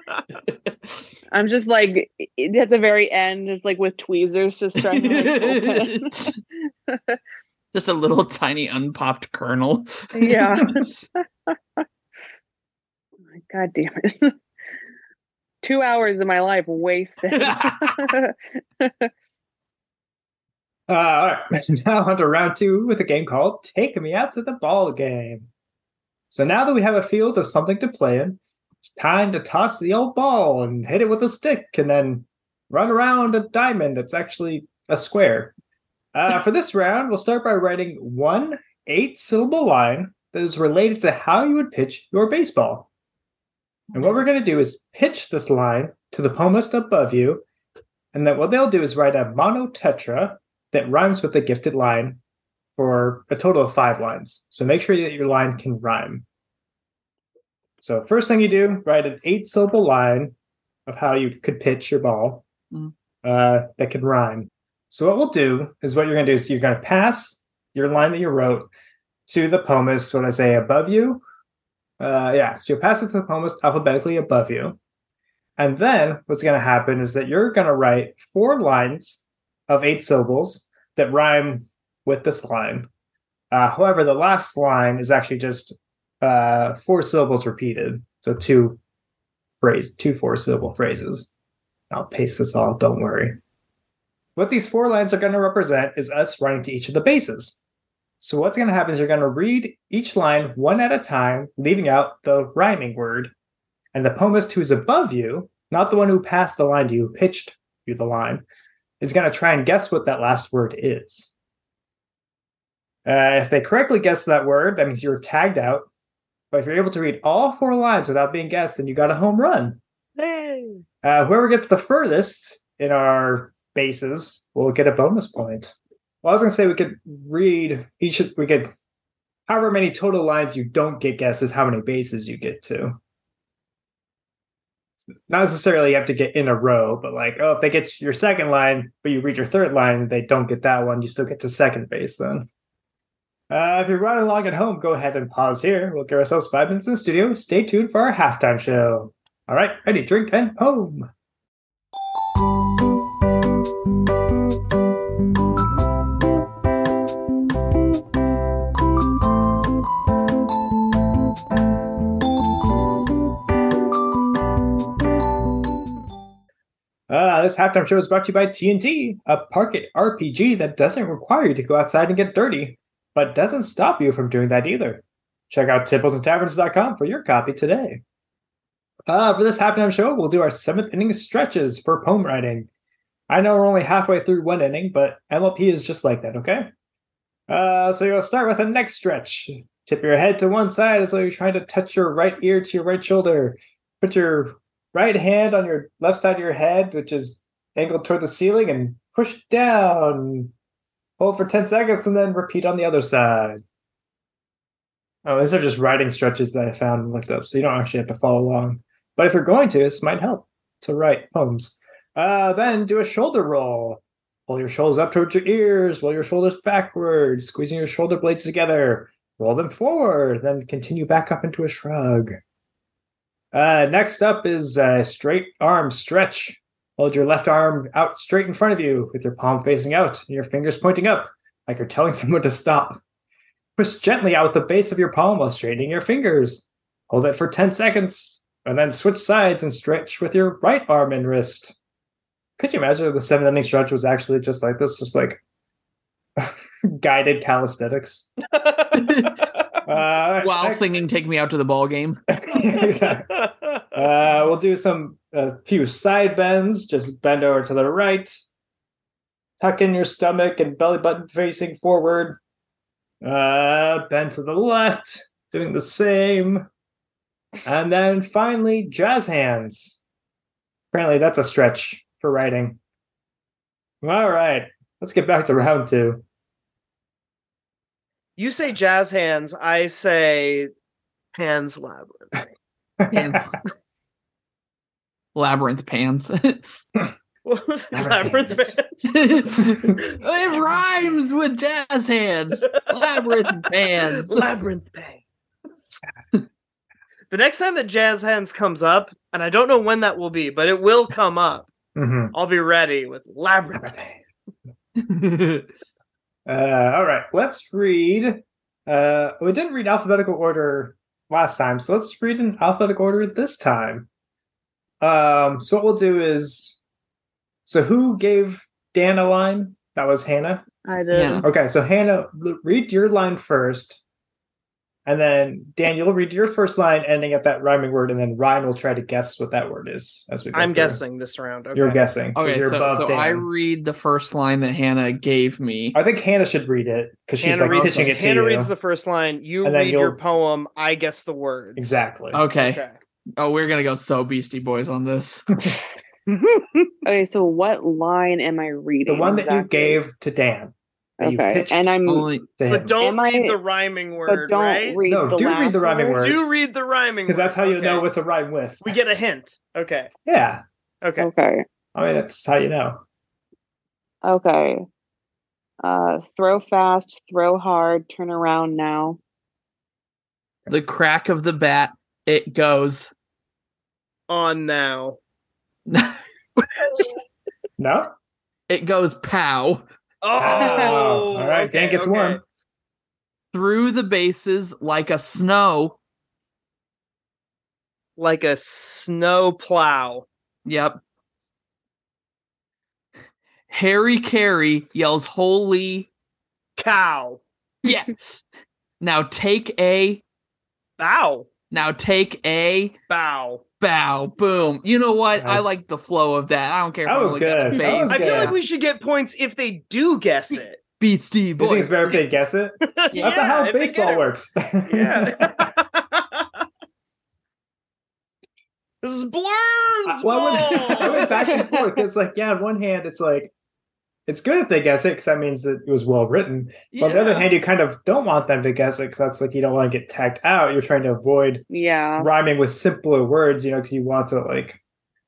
I'm just like at the very end, just like with tweezers, just trying to like, open. Just a little [LAUGHS] tiny unpopped kernel. yeah. [LAUGHS] [LAUGHS] God damn it! Two hours of my life wasted. Uh, all right. Now on to round two with a game called Take Me Out to the Ball Game. So now that we have a field of something to play in, it's time to toss the old ball and hit it with a stick and then run around a diamond that's actually a square. Uh, for this round, we'll start by writing one eight syllable line that is related to how you would pitch your baseball. And what we're going to do is pitch this line to the palmist above you, and then what they'll do is write a monotetra that rhymes with the gifted line for a total of five lines. So make sure that your line can rhyme. So first thing you do, write an eight syllable line of how you could pitch your ball Mhm. uh, that can rhyme. So what we'll do is what you're going to do is you're going to pass your line that you wrote to the palmist. What I say above you, uh, yeah. So you'll pass it to the palmist alphabetically above you, and then what's going to happen is that you're going to write four lines of eight syllables that rhyme with this line. Uh, however, the last line is actually just uh, four syllables repeated. So two phrase, two four syllable phrases. I'll paste this all, don't worry. What these four lines are going to represent is us running to each of the bases. So what's going to happen is you're going to read each line one at a time, leaving out the rhyming word. And the palmist who's above you, not the one who passed the line to you, pitched you the line, is going to try and guess what that last word is. Uh, if they correctly guess that word, that means you're tagged out. But if you're able to read all four lines without being guessed, then you got a home run. Hey. Uh, whoever gets the furthest in our bases will get a bonus point. Well, I was gonna say we could read each. We could, however many total lines you don't get guesses, how many bases you get to. Not necessarily you have to get in a row, but like, oh, if they get your second line, but you read your third line, they don't get that one, you still get to second base then. Uh, if you're running along at home, go ahead and pause here. We'll give ourselves five minutes in the studio. Stay tuned for our halftime show. All right, ready, drink, and home. This halftime show is brought to you by T&T, a park it RPG that doesn't require you to go outside and get dirty, but doesn't stop you from doing that either. Check out tipplesandtaverns.com for your copy today. Uh, for this halftime show, we'll do our seventh inning stretches for poem writing. I know we're only halfway through one inning, but MLP is just like that, okay? Uh, so you'll start with a neck stretch. Tip your head to one side as though you're trying to touch your right ear to your right shoulder. Put your right hand on your left side of your head, which is angled toward the ceiling, and push down. Hold for 10 seconds and then repeat on the other side. Oh, these are just writing stretches that I found and looked up, so you don't actually have to follow along. But if you're going to, this might help to write poems. Uh, then do a shoulder roll. Pull your shoulders up towards your ears, roll your shoulders backwards, squeezing your shoulder blades together. Roll them forward, then continue back up into a shrug. Uh, next up is a straight arm stretch. Hold your left arm out straight in front of you with your palm facing out and your fingers pointing up, like you're telling [LAUGHS] someone to stop. Push gently out with the base of your palm while straightening your fingers. Hold it for 10 seconds, and then switch sides and stretch with your right arm and wrist. Could you imagine if the seven inning stretch was actually just like this, just like [LAUGHS] guided calisthenics? [LAUGHS] Uh, While next- singing "Take Me Out to the Ball Game." [LAUGHS] exactly. Uh, we'll do some a few side bends. Just bend over to the right. Tuck in your stomach and belly button facing forward. Uh, bend to the left, doing the same. And then finally, jazz hands. Apparently, that's a stretch for writing. All right, let's get back to round two. You say jazz hands, I say Pan's Labyrinth. Pants. [LAUGHS] Labyrinth pants. What was [LAUGHS] it? Labyrinth Labyrinth hands. It rhymes with jazz hands. Labyrinth pants. Labyrinth Pants. the next time that jazz hands comes up, and I don't know when that will be, but it will come up. Mhm. I'll be ready with Labyrinth. Uh, all right, let's read. Uh, we didn't read alphabetical order last time, so let's read in alphabetical order this time. Um, so what we'll do is, so who gave Dan a line? That was Hannah. I did. Yeah. Okay, so Hannah, read your line first, and then Dan, you'll read your first line, ending at that rhyming word, and then Ryan will try to guess what that word is as we. Go I'm through. guessing this round. Okay. You're guessing. Okay, you're so, above so I read the first line that Hannah gave me. I think Hannah should read it because she's Hannah like reads, pitching it to Hannah you. reads the first line. You And read your poem. I guess the words. exactly. Okay. Okay. Oh, we're gonna go so Beastie Boys on this. [LAUGHS] [LAUGHS] Okay, so what line am I reading? The one that you gave to Dan. That you Okay, and I'm Only but don't Am read I- the rhyming but word, don't right? read No, the do read the rhyming word. Do read the rhyming because that's how word. you know what to rhyme with. we get a hint. Okay. Yeah, Okay. Okay. I mean that's how you know. Okay. Uh throw fast, throw hard, turn around now. the crack of the bat. It goes. On now. [LAUGHS] [LAUGHS] No. [LAUGHS] It goes pow Oh, all right, Dan gets one. through the bases like a snow. Like a snow plow. Yep. Harry Caray yells holy Cow. yeah. now take a Bow. Now take a bow. Bow. Boom. You know what? Nice. I like the flow of that. I don't care. That was good. That was I feel like we should get points if they do guess it. Beat Steve. You think it's better if they guess it? yeah, [LAUGHS] That's not how baseball works. [LAUGHS] yeah. [LAUGHS] This is blurred. Uh, well, I went, I went back and forth. It's like, yeah, on one hand, it's like it's good if they guess it because that means that it was well written. But on the other hand, you kind of don't want them to guess it because that's like you don't want to get tagged out. You're trying to avoid Yeah. rhyming with simpler words, you know, because you want to like,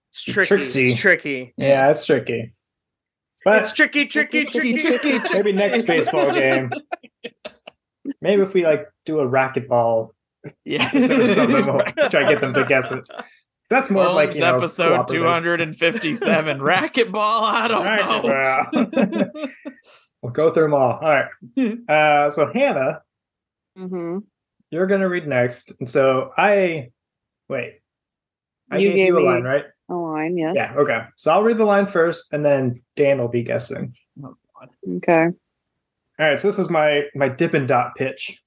It's tricky. Trixie. It's tricky. yeah, it's tricky. But It's tricky, [LAUGHS] tricky, tricky, tricky. maybe next baseball game. Maybe if we like do a racquetball Yeah. episode or something, we'll [LAUGHS] try to get them to guess it. That's more of like you know, episode cooperative. 257 [LAUGHS] racquetball. I don't know. [LAUGHS] We'll go through them all. All right. [LAUGHS] Uh, so Hannah, hmm you're gonna read next, and so I wait. I You gave, gave you a line, right? A line, yes. Yeah. Okay. So I'll read the line first, and then Dan will be guessing. Okay. All right. So this is my my dip and dot pitch.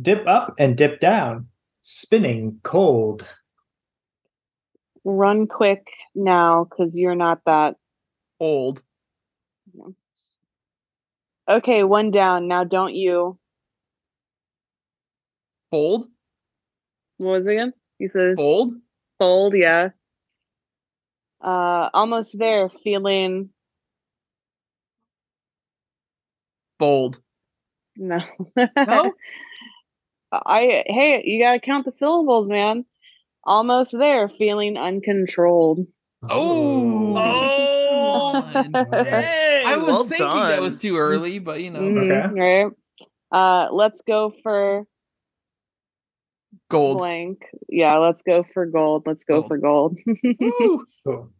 Dip up and dip down, spinning cold. Run quick now because you're not that. Old. Okay, one down. Now don't you. Fold. What was it again? You said Fold. fold, yeah. Uh almost there, feeling bold. no. [LAUGHS] No? I hey, you gotta count the syllables, man. Almost there, feeling uncontrolled. Oh. Oh, Come on. dang, I was well thinking that was too early, but you know, Mhm, Right. Uh let's go for gold. blank. Yeah, let's go for gold. Let's go Gold. for gold. [LAUGHS] Cool.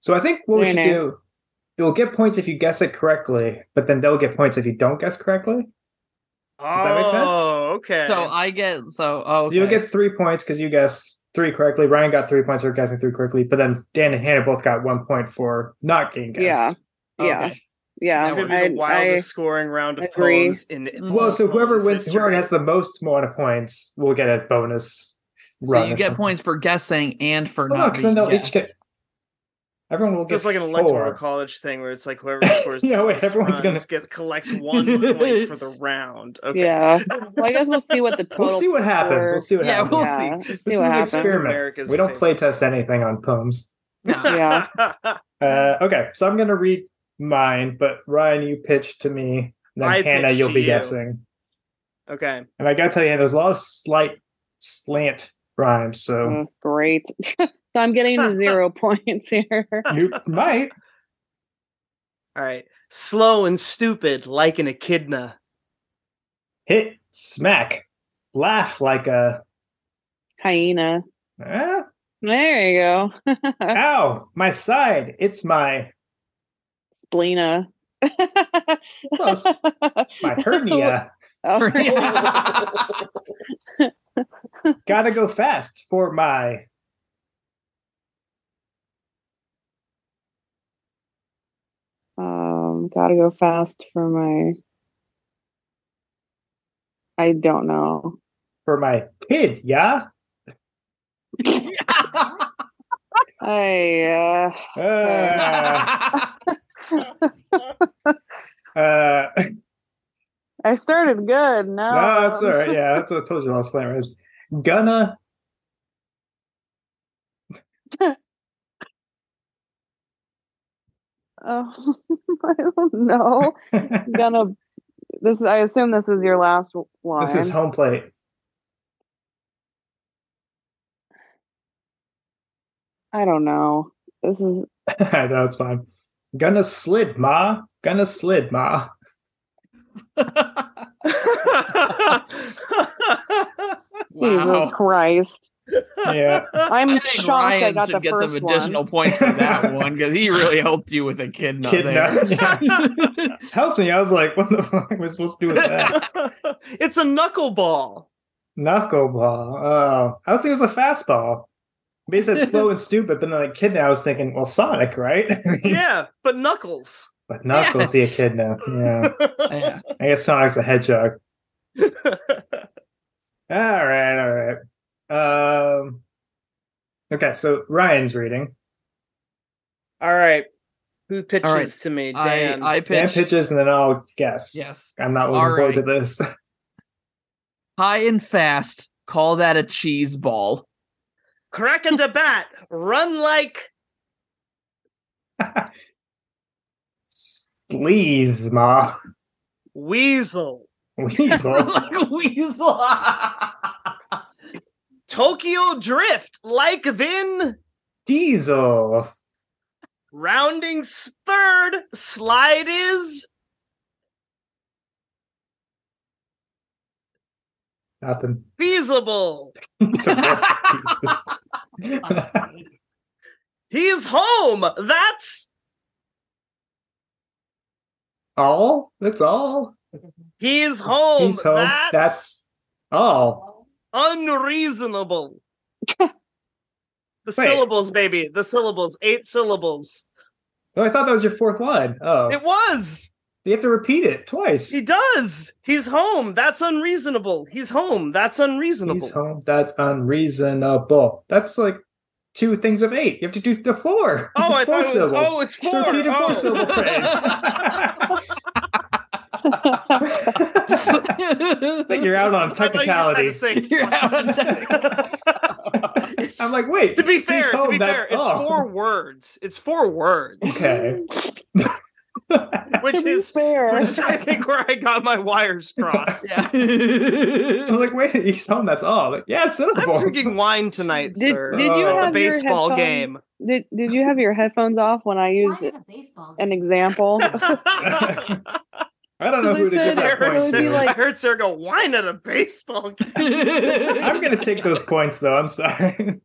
So I think what we should nice. do, you'll get points if you guess it correctly, but then they'll get points if you don't guess correctly. Does that make sense? Oh, okay. So I get so oh okay. You'll get three points because you guess three correctly. Ryan got three points for guessing three correctly, but then Dan and Hannah both got one point for not getting guessed. Yeah. Yeah. Okay. Yeah. It's gonna be I, the wildest I, scoring round of agree. poems in mm. Well, so whoever poems wins, whoever history. has the most amount of points will get a bonus. So run you get something. points for guessing and for Well, no, then they'll each get. Everyone will get Just like an electoral four. college thing where it's like whoever [LAUGHS] scores Yeah, the wait, everyone's gonna- runs get collects one [LAUGHS] point for the round. Okay. Yeah. [LAUGHS] Well, I guess we'll see what the total. We'll see what happens. We'll see what Yeah, happens. we'll yeah, see. we'll This see is an happens. experiment. America's we don't favorite. play test anything on poems. Yeah. Uh, okay, so I'm gonna read mine, but Ryan, you pitch to me. Then I Hannah, you'll be you. guessing. okay. And I gotta tell you, there's a lot of slight slant rhymes, so Oh, great. [LAUGHS] so I'm getting [LAUGHS] zero points here. you might. [LAUGHS] All right. Slow and stupid like an echidna. hit, smack, laugh like a. Hyena. Ah, There you go. ow, my side. It's my Splena. Close. my hernia. Oh. [LAUGHS] Gotta go fast for my. um, gotta go fast for my. I don't know. For my kid, yeah. I uh, [LAUGHS] Uh, [LAUGHS] uh, I started good. No, no, um. that's all right. Yeah, that's what I told you last slant rhymes. Gonna [LAUGHS] Oh, [LAUGHS] I don't know. Gonna. This. I assume this is your last line. this is home plate. I don't know. This is. [LAUGHS] Know it's fine. Gonna slid, ma. Gonna slid, ma. [LAUGHS] Jesus. Christ. Yeah. I'm I think shocked I got should the get first some additional one. points for that [LAUGHS] one because he really helped you with a kid Kid there. nut, [LAUGHS] Helped me. I was like, what the fuck am I supposed to do with that? it's a knuckleball. Knuckleball. Oh, I was thinking it was a fastball. But he said slow and stupid, but then like kidna, I was thinking, well, Sonic, right? Yeah, but knuckles. But Knuckles the echidna. Yeah. Yeah. I guess Sonic's a hedgehog. [LAUGHS] All right, all right. Um Okay, so Ryan's reading. All right. Who pitches All right. to me? I, Dan. I Dan pitched. pitches and then I'll guess. Yes. I'm not looking All forward to this. [LAUGHS] High and fast. Call that a cheese ball. Crack a [LAUGHS] bat, run like Please, ma. weasel. Weasel. [LAUGHS] like weasel. Tokyo drift like Vin. Diesel. Rounding third, slide is Nothing. feasible. [LAUGHS] [LAUGHS] He's home. That's all? That's all? he's home. He's home. That's, That's all. unreasonable. [LAUGHS] the Wait. syllables, baby. The syllables. Eight syllables. Oh, I thought that was your fourth line. Oh. It was. you have to repeat it twice. He does. He's home. That's unreasonable. He's home. That's unreasonable. He's home. That's unreasonable. That's like two things of eight. You have to do the four. Oh, I It's four thought it was. syllables. Oh, it's It's a four. repeated four Oh. syllable [LAUGHS] phrase. like [LAUGHS] you're out on I you technicality. to say You're twice. out on technicality. [LAUGHS] I'm like, wait. to be he's fair, to be fair, it's all. four words. It's four words. Okay. [LAUGHS] Which to is fair, which is I think where I got my wires [LAUGHS] crossed. yeah. I'm like, wait, he's home. That's all. Like, yeah, I'm syllables. drinking wine [LAUGHS] tonight, Did- sir. did you at the have your baseball headphones- game. did did you have your headphones off when I used Why in a baseball an example? I don't know who to give that heard, it points would be Sarah, to. like- I heard Sarah go wine at a baseball game. I'm gonna take those points though. I'm sorry.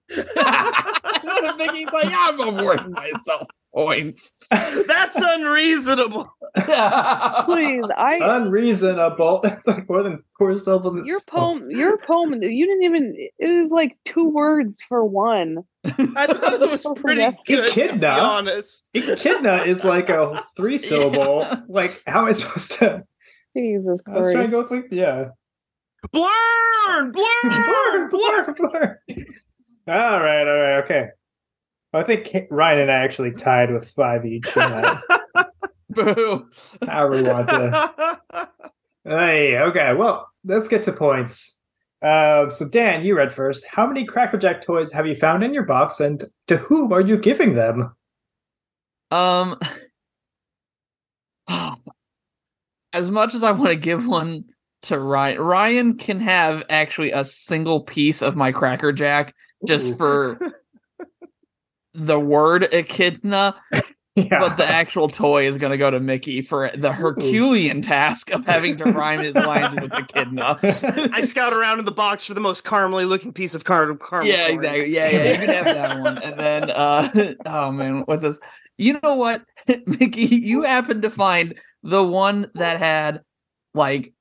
Mickey's like, I'm awarding myself points. [LAUGHS] That's unreasonable. Please, I [LAUGHS] Unreasonable. [LAUGHS] That's like more than four syllables. in your song. poem your poem you didn't even it was like two words for one. I thought it was So pretty yes. good, to be Echidna? honest. Echidna is like a three syllable. Yeah. Like, how am I supposed to? Jesus Christ! I was trying to go with like, yeah. Blurn! blur, Blurn! blur, blur. All right, all right, okay. I think Ryan and I actually tied with five each. in that. [LAUGHS] Boo. However we want to. Hey, okay. Well, let's get to points. Uh, so Dan, you read first. How many Cracker Jack toys have you found in your box, and to whom are you giving them? Um, as much as I want to give one to Ryan, Ryan can have actually a single piece of my Cracker Jack just Ooh. for [LAUGHS] the word echidna, Yeah. but the actual toy is going to go to Mickey for the Herculean task of having to rhyme his lines with echidna. [LAUGHS] I scout around in the box for the most caramely looking piece of car- caramel. yeah, corn. exactly. Yeah, yeah, you can have that one. And then, uh, [LAUGHS] oh man, what's this? You know what, [LAUGHS] Mickey? You happened to find the one that had like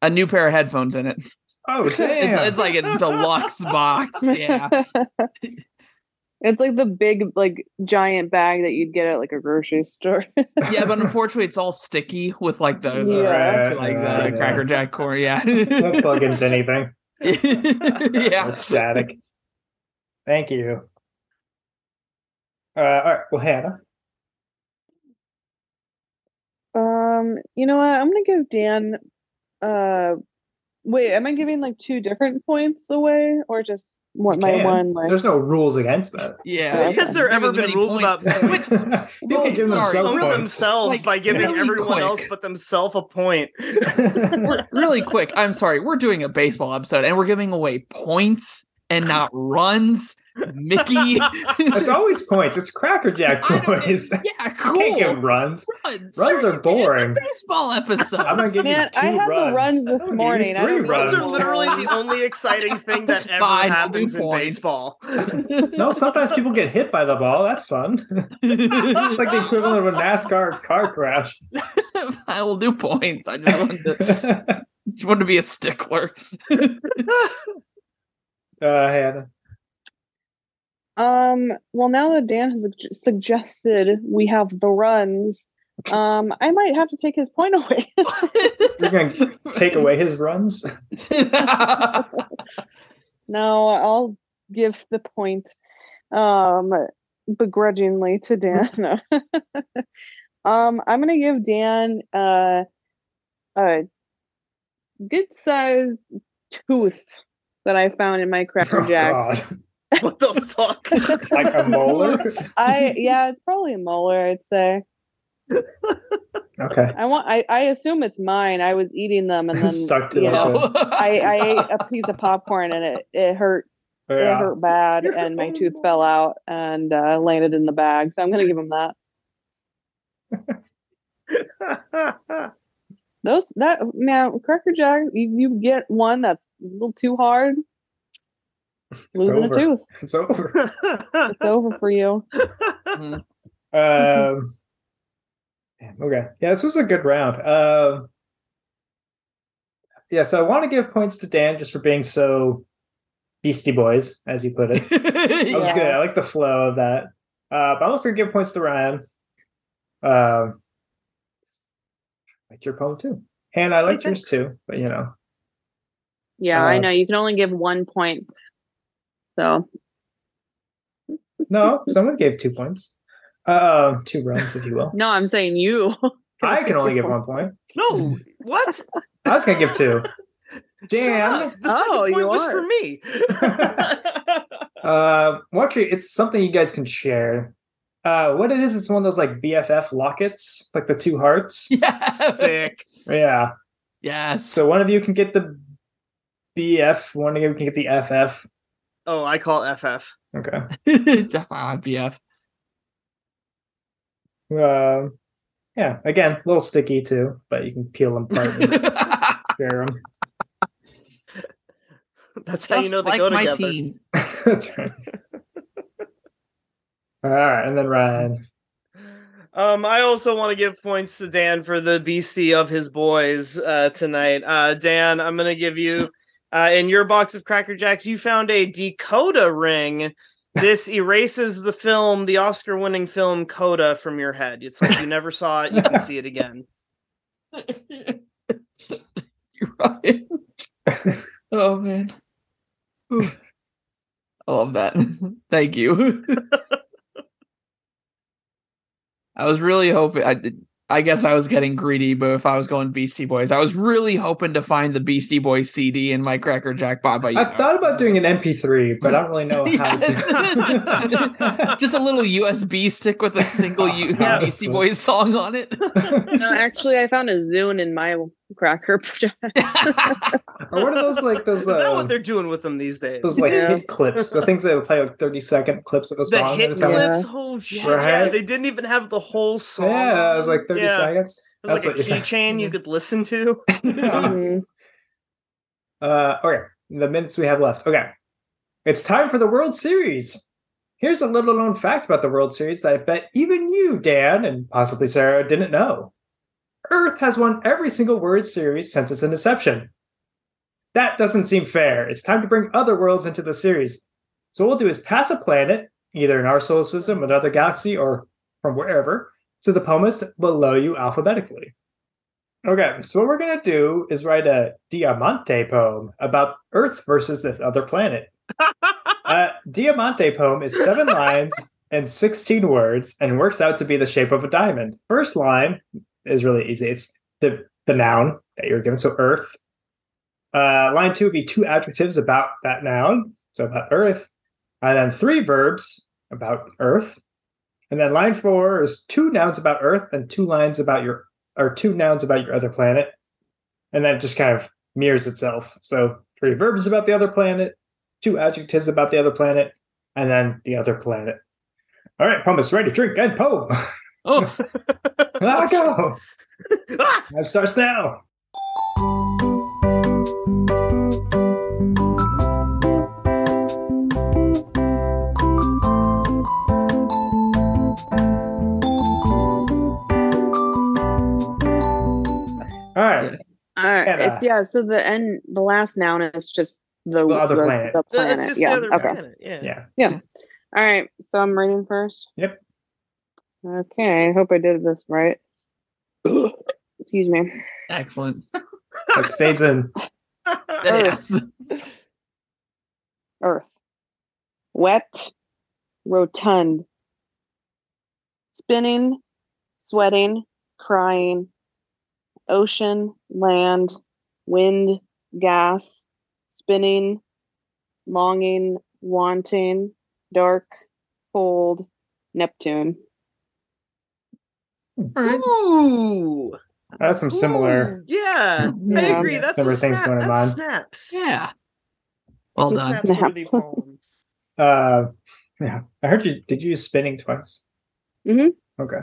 a new pair of headphones in it. Oh, [LAUGHS] damn. It's, it's like a deluxe box. Yeah. [LAUGHS] it's like the big like giant bag that you'd get at like a grocery store. [LAUGHS] Yeah, but unfortunately, it's all sticky with like the, the Yeah. like Right, the yeah. Cracker Jack core. Yeah. Won't plug into anything. yeah. It's static. Thank you. Uh, all right. Well, Hannah. Um, you know what? I'm gonna give Dan. Uh, wait, am I giving like two different points away, or just what You my can. when like There's no rules against that. Yeah. Has there ever been rules points- about Which- People Okay, give sorry. themselves some themselves Like, by giving really everyone quick. else but themselves a point? [LAUGHS] really quick, I'm sorry. We're doing a baseball episode and we're giving away points and not runs. Mickey. [LAUGHS] It's always points. It's Cracker Jack toys. yeah, [LAUGHS] You can't give cool. runs. Runs, Runs Sure, are it's a boring. baseball episode. I'm gonna give Man, you two I had runs. the runs I'm this gonna give you morning. I three don't know. Runs are literally the only exciting [LAUGHS] thing that ever Fine, happens in points. baseball. No, sometimes people get hit by the ball. That's fun. it's like the equivalent of a NASCAR car crash. I will do points. I just wanted to, just wanted to be a stickler. Uh, Hannah. Um, well, now that Dan has suggested we have the runs, um, I might have to take his point away. [LAUGHS] You're going to take away his runs? [LAUGHS] no, I'll give the point, um, begrudgingly to Dan. [LAUGHS] No. um, I'm gonna give Dan uh, a good sized tooth that I found in my Cracker Oh, Jack. God. [LAUGHS] What the fuck? It's like a molar. [LAUGHS] I yeah, it's probably a molar. I'd say. Okay. I want. I, I assume it's mine. I was eating them and [LAUGHS] then Stuck to you the know. I, I ate a piece of popcorn and it it hurt. It hurt bad, and my tooth fell out and uh, landed in the bag. So I'm gonna give him that. Those that man, Cracker Jack. You, you get one that's a little too hard. [LAUGHS] Losing a tooth. It's over. [LAUGHS] It's over for you. Um, okay. Yeah, this was a good round. Um, yeah, so I want to give points to Dan just for being so Beastie Boys, as you put it. [LAUGHS] That was Yeah. good. I like the flow of that. Uh, but I'm also gonna give points to Ryan. Um, like your poem too, and I like Hey, yours too. But you know, Yeah, I Uh, know. You can only give one point. So no, someone gave two points. Uh, two runs, if you will. [LAUGHS] no, I'm saying you. [LAUGHS] I can only give one point. no, what? I was gonna give two. Shut Dan, up. The second Oh, point you was are. for me. [LAUGHS] Uh, well, actually, it's something you guys can share. Uh, what it is, it's one of those like BFF lockets, like the two hearts. yes. Sick. Yeah. Yes. So one of you can get the BF, one of you can get the FF. Oh, I call it FF. Okay. [LAUGHS] BF. Um, yeah. Again, a little sticky too, but you can peel them apart and [LAUGHS] share them. That's how you know they like go my together. team. [LAUGHS] That's right. All right, and then Ryan. Um, I also want to give points to Dan for the beastie of his boys uh, tonight. Uh, Dan, I'm gonna give you uh, in your box of Cracker Jacks. You found a Dakota ring. [LAUGHS] This erases the film, the Oscar-winning film Coda, from your head. It's like you [LAUGHS] never saw it. You can see it again. You're right. [LAUGHS] oh man. Whew. I love that. Thank you. I was really hoping I did I guess I was getting greedy, but if I was going Beastie Boys, I was really hoping to find the Beastie Boys CD in my Cracker Jack bot. But you I know, thought about doing an MP3, but I don't really know [LAUGHS] how to. [LAUGHS] [LAUGHS] just a little USB stick with a single U- Yeah. Beastie Boys song on it. no, actually, I found a Zune in my Cracker [LAUGHS] Jack. [LAUGHS] or what are those like those Is that uh, what they're doing with them these days? those like Yeah. hit clips, the things that would play like thirty second clips of a the song. hit at a time? clips. Oh shit! Yeah, Right? they didn't even have the whole song. Yeah, it was like thirty Yeah. seconds. It was That's like a what you- [LAUGHS] keychain you could listen to. Yeah. Mhm. Uh, okay, the minutes we have left. Okay, it's time for the World Series. Here's a little known fact about the World Series that I bet even you, Dan, and possibly Sarah, didn't know. Earth has won every single word Series since its inception. That doesn't seem fair. It's time to bring other worlds into the series. So what we'll do is pass a planet, either in our solar system, another galaxy, or from wherever, to the poemist below you alphabetically. Okay, so what we're gonna do is write a Diamante poem about Earth versus this other planet. [LAUGHS] uh, Diamante poem is seven [LAUGHS] lines and 16 words and works out to be the shape of a diamond. First line is really easy. It's the, the noun that you're given, so Earth. Uh, line two would be two adjectives about that noun, so about Earth. And then three verbs about Earth. And then line four is two nouns about Earth and two lines about your or two nouns about your other planet. And then it just kind of mirrors itself. So three verbs about the other planet, two adjectives about the other planet, and then the other planet. All right, promise, ready, to drink, and poem. [LAUGHS] oh, [LAUGHS] Ah, go. Ah! Time starts now. All right. All right. And, uh, it's- yeah. So the end, the last noun is just the, The other planet. The It's planet. just yeah. the other okay. planet. Yeah. Yeah. All right. So I'm reading first. Yep. Okay. I hope I did this right. [COUGHS] Excuse me. excellent. It stays in. [LAUGHS] Yes. Earth. Wet. Rotund. Spinning. Sweating. Crying. Ocean. Land. Wind. Gas. Spinning. longing, wanting, dark, cold, Neptune. Ooh. That's some similar. Ooh, yeah, I agree. That's Similar a things snap. going in That's mine. snaps. Yeah. Well It's done. snaps-worthy Snaps. [LAUGHS] Uh, yeah. I heard you. Did you use spinning twice? Mhm. Okay.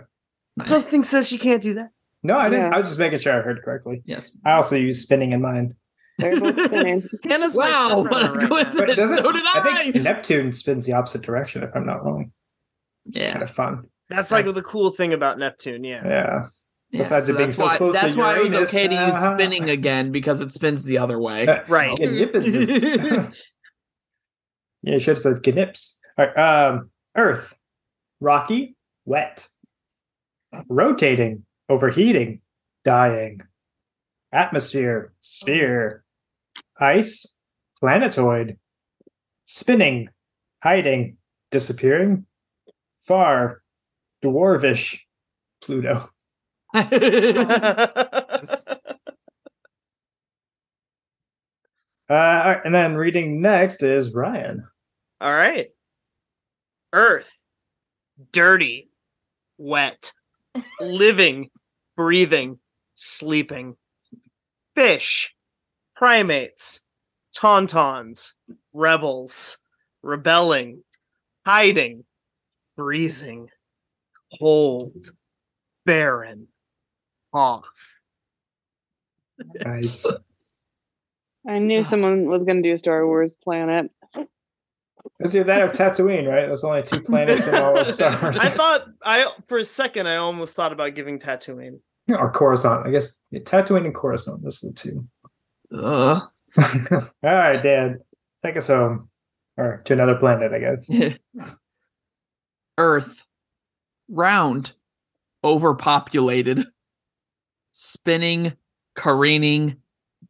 Something says you can't do that. No, I didn't. Yeah. I was just making sure I heard correctly. Yes. I also use spinning in mine. They're both [LAUGHS] spinning. Hannah's Wow, what a runner right coincidence. But doesn't, So did I. think Neptune spins the opposite direction, if I'm not wrong. It's Yeah. kind of fun. That's like the cool thing about Neptune. Yeah. Yeah. Yeah, Besides it being that's so why, close to that's why it was okay to use uh-huh. spinning again because it spins the other way. [LAUGHS] Right. Gnippes. [LAUGHS] [LAUGHS] yeah, you should have said gnips. All right. Um, Earth, rocky, wet, rotating, overheating, dying, atmosphere, sphere, ice, planetoid, spinning, hiding, disappearing, far, dwarvish, Pluto. [LAUGHS] Uh, and then reading next is Ryan. All right. Earth, dirty, wet, [LAUGHS] living, breathing, sleeping. Fish, primates, tauntauns, rebels, rebelling, hiding, freezing, cold, barren, Hoth. Nice. I knew [SIGHS] someone was going to do Star Wars Planet. It's either that or Tatooine, right? There's only two planets in all of Star [LAUGHS] Wars. I thought I for a second I almost thought about giving Tatooine. [LAUGHS] or Coruscant. I guess yeah, Tatooine and Coruscant. Those are the two. Ugh. [LAUGHS] all right, Dad. Take us home. Or to another planet, I guess. Earth, round, overpopulated, spinning, careening,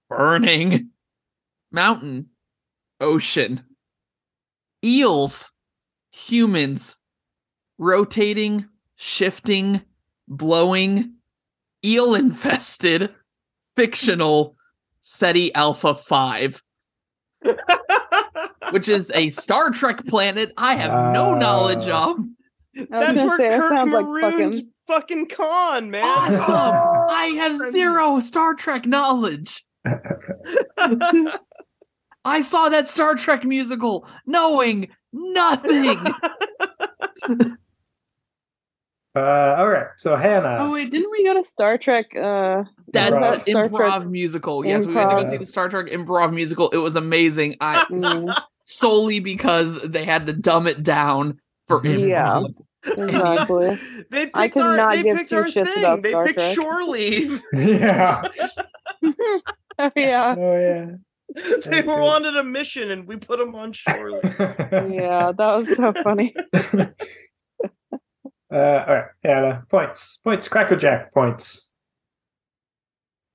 burning, mountain, ocean, eels, humans, rotating, shifting, blowing, eel infested, fictional, Ceti Alpha 5, which is a Star Trek planet I have no knowledge Uh, of. I was That's where say, Kirk sounds like fucking. fucking Khan, man. Awesome! [LAUGHS] I have zero Star Trek knowledge. [LAUGHS] I saw that Star Trek musical knowing nothing. [LAUGHS] Uh, all right. So Hannah. Oh, wait, didn't we go to Star Trek? Uh, That Improv. that Star improv Trek musical. Yes, we went to go see the Star Trek improv musical. It was amazing. I mm, solely because they had to dumb it down for improv. Yeah. [LAUGHS] exactly. they picked I could our, not they give picked two our shits thing. about they Star picked Trek. shore leave. [LAUGHS] yeah. [LAUGHS] oh, yeah. Oh yeah. they were good. wanted a mission and we put them on shore leave. Yeah, that was so funny. Uh, all right, Hannah. Points. Points. Crackerjack points.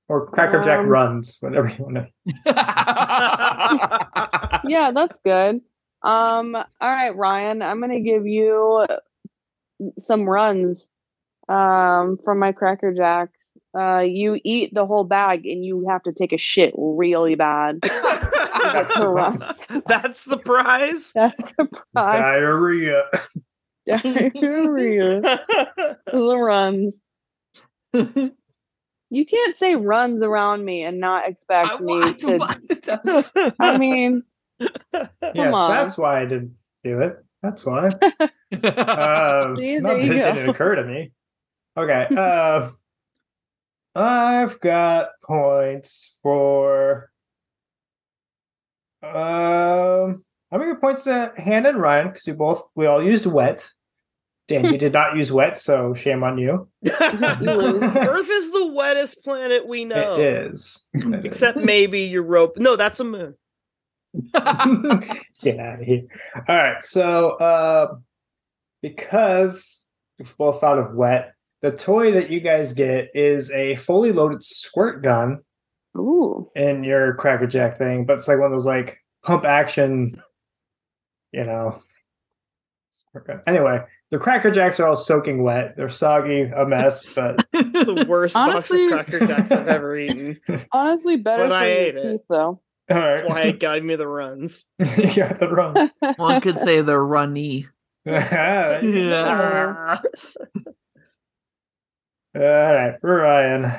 Or Crackerjack Um, runs, whatever you want to. Yeah, that's good. Um, all right, Ryan, I'm gonna give you some runs um from my Cracker Jacks. Uh you eat the whole bag and you have to take a shit really bad. [LAUGHS] That's the runs. That's the prize. [LAUGHS] That's a prize. Diarrhea. Diarrhea. [LAUGHS] the runs. You can't say runs around me and not expect I me want to. I mean, [LAUGHS] yes, on. that's why I didn't do it. That's why. [LAUGHS] Um, See, not there that you it go. didn't occur to me. Okay. Uh, [LAUGHS] I've got points for. Um, I'm gonna give points to Hannah and Ryan because we both we all used wet. Dan, you did not use wet, so shame on you. Earth is the wettest planet we know. It is. It is. Except maybe Europa. No, that's a moon. [LAUGHS] [LAUGHS] Get out of here. All right. So, uh, because we've both thought of wet, the toy that you guys get is a fully loaded squirt gun ooh. in your Cracker Jack thing, but it's like one of those like pump action, you know. squirt gun. Anyway, the Cracker Jacks are all soaking wet. They're soggy, a mess, but [LAUGHS] The worst Honestly- box of Cracker Jacks I've ever eaten. Honestly, better But for I your ate it. though. All That's why it [LAUGHS] gave me the runs. [LAUGHS] you got the wrong. One could say the runny. [LAUGHS] yeah. All right, Ryan.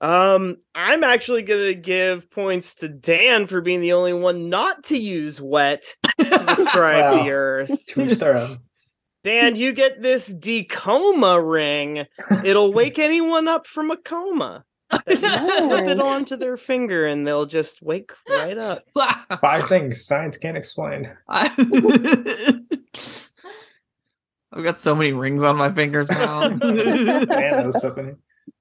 Um, I'm actually gonna give points to Dan for being the only one not to use wet to describe Wow. the earth. Two star. Dan, you get this decoma ring. It'll wake anyone up from a coma. [LAUGHS] That you slip it onto their finger and they'll just wake right up. [LAUGHS] Five things science can't explain. I- [LAUGHS] I've got so many rings on my fingers now. Man knows.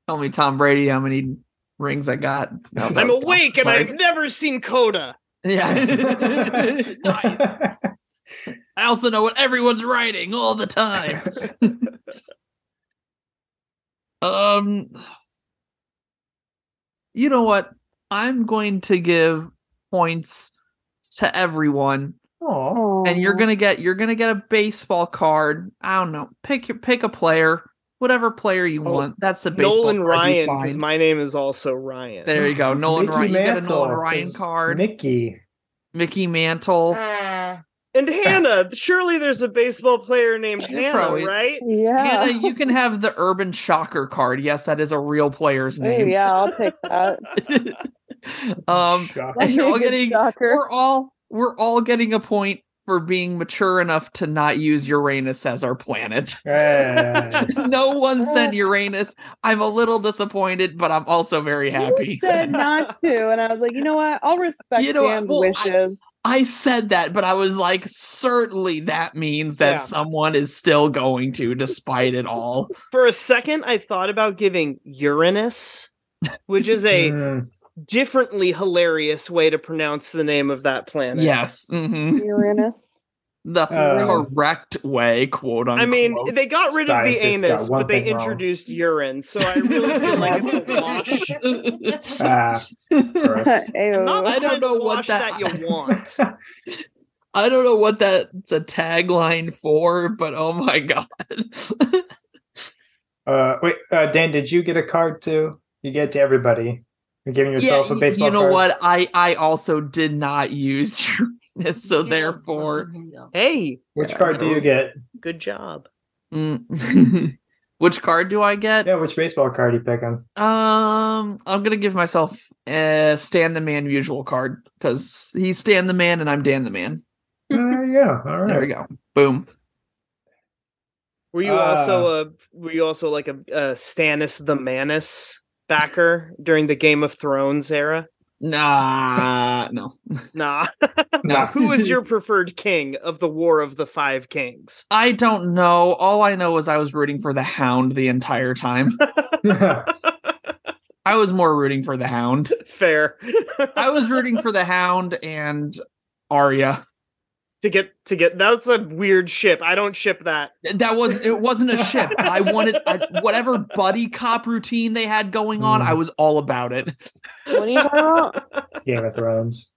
Tell me, Tom Brady, how many rings I got. No, I'm was awake and Tom I've never seen Coda. Yeah. I also know what everyone's writing all the time. um, you know what? I'm going to give points to everyone, Oh, and you're gonna get you're gonna get a baseball card. I don't know. Pick your pick a player, whatever player you Oh, want. That's the baseball Nolan card Ryan, because my name is also Ryan. There you go, Nolan Mickey Ryan. You get a Mantle, Nolan Ryan card. Mickey. Mickey Mantle. Uh, And Hannah, surely there's a baseball player named There Hannah, probably- right? Yeah. Hannah, you can have the Urban Shocker card. Yes, that is a real player's Hey, name. yeah, I'll take that. [LAUGHS] um, and you're all getting shocker. we're all we're all getting a point for being mature enough to not use Uranus as our planet. [LAUGHS] Hey. [LAUGHS] no one sent Uranus. I'm a little disappointed, but I'm also very happy. You said not [LAUGHS] to, and I was like, you know what? I'll respect You know what? Dan's Well, I- wishes. I said that, but I was like, certainly that means that Yeah. someone is still going to, despite it all. For a second, I thought about giving Uranus, which is a Mm, differently hilarious way to pronounce the name of that planet. Yes. hmm [LAUGHS] Uranus. The Uh, correct way, quote unquote. I mean, they got rid of the anus, but they thing wrong. introduced urine, so I really feel like it's a [LAUGHS] wash. ah, gross. [LAUGHS] Ayo. Not the I don't know what that- that you want. I don't know what that's a tagline for, but oh my god. Uh, wait, uh, Dan, did you get a card too? You get to everybody. You're giving yourself a baseball you know card? what? I I also did not use [LAUGHS] Uranus, so therefore, hey, Which Yeah, card do you get? good job. Mm. [LAUGHS] which card do I get? Yeah, which baseball card do you picking? Um, I'm gonna give myself a Stan the Man Musial card because he's Stan the Man and I'm Dan the Man. There you go. All right. There we go. Boom. Were you Ah. also a were you also like a, a Stannis the Manus backer during the Game of Thrones era? Nah, no, [LAUGHS] Nah. no. [LAUGHS] Who is your preferred king of the War of the Five Kings? I don't know. All I know is I was rooting for the Hound the entire time. [LAUGHS] I was more rooting for the Hound. Fair. I was rooting for the Hound and Arya. To get to get that's a weird ship. I don't ship that. That was it. Wasn't a [LAUGHS] ship. I wanted I, whatever buddy cop routine they had going on. Mm. I was all about it. What are you [LAUGHS] talking about? Game of Thrones.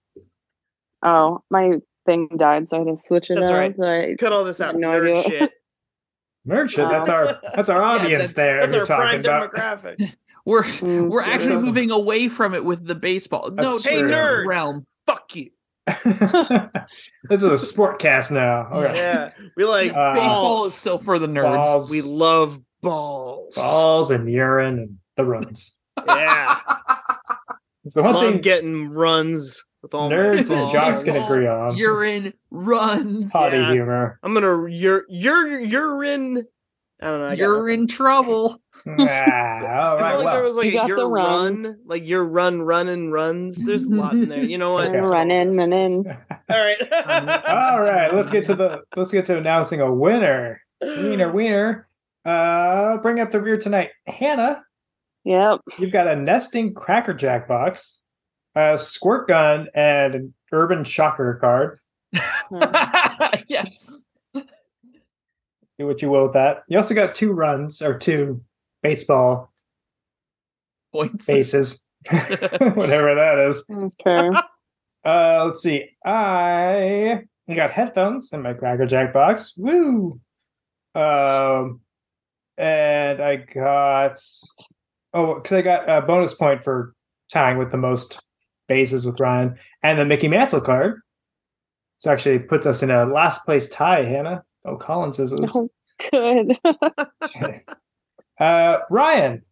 Oh, my thing died, so I had to switch it That's out. right. so I- Cut all this out. No Nerd idea. shit. [LAUGHS] Nerd shit. That's our that's our Yeah, audience that's- there. That's our talking prime about. demographic. We're Mm, we're actually moving away from it with the baseball. no, That's Hey, different nerds! realm. Fuck you. [LAUGHS] this is a sport cast now. Okay. Yeah. We like Uh, Baseball is still for the nerds. Balls, We love balls. balls and urine and the runs. Yeah. [LAUGHS] It's the one love thing getting runs with all my nerds and jocks can agree on. Urine runs. Potty Yeah. humor. I'm gonna you're you're you're in I don't know. I You're in trouble. ah, [LAUGHS] all I like well, there was like You a got your the runs. run, like your run, run and runs. There's a lot in there. You know what? Okay. running, running. [LAUGHS] All right. all right. Let's get to the let's get to announcing a winner. Wiener, [GASPS] wiener. Uh, bring up the rear tonight, Hannah. Yep. You've got a nesting Cracker Jack box, a squirt gun, and an Urban Shocker card. [LAUGHS] yes. Do what you will with that. You also got two runs or two baseball Points. bases, [LAUGHS] [LAUGHS] whatever that is. Okay. [LAUGHS] Uh, let's see. I got headphones in my Cracker Jack box. Woo! Um, and I got oh, because I got a bonus point for tying with the most bases with Ryan, and the Mickey Mantle card. This actually puts us in a last place tie, Hannah. Oh, Collins is. Oh, good. [LAUGHS] uh, Ryan,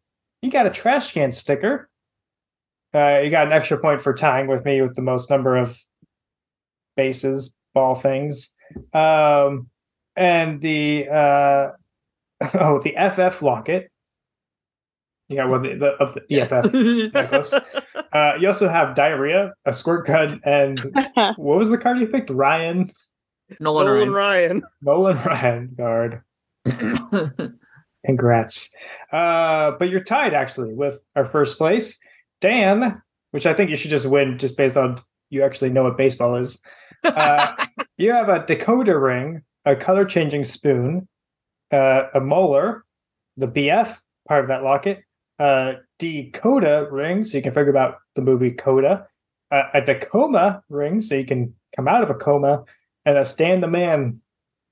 you got a trash can sticker. Uh, you got an extra point for tying with me with the most number of bases, ball things. Um, and the uh, [LAUGHS] oh, the FF locket. You got one of the, of the Yes. EFF [LAUGHS] necklace. Uh, you also have diarrhea, a squirt gun, and what was the card you picked? Ryan Nolan, Nolan Ryan. Ryan. Nolan Ryan guard. [LAUGHS] Congrats. Uh, but you're tied actually with our first place, Dan, which I think you should just win just based on you actually know what baseball is. Uh, [LAUGHS] you have a Dakota ring, a color changing spoon, uh, a molar, the BF part of that locket, uh, Dakota ring, so you can figure out the movie Coda, uh, a Tacoma ring, so you can come out of a coma, and a Stan the Man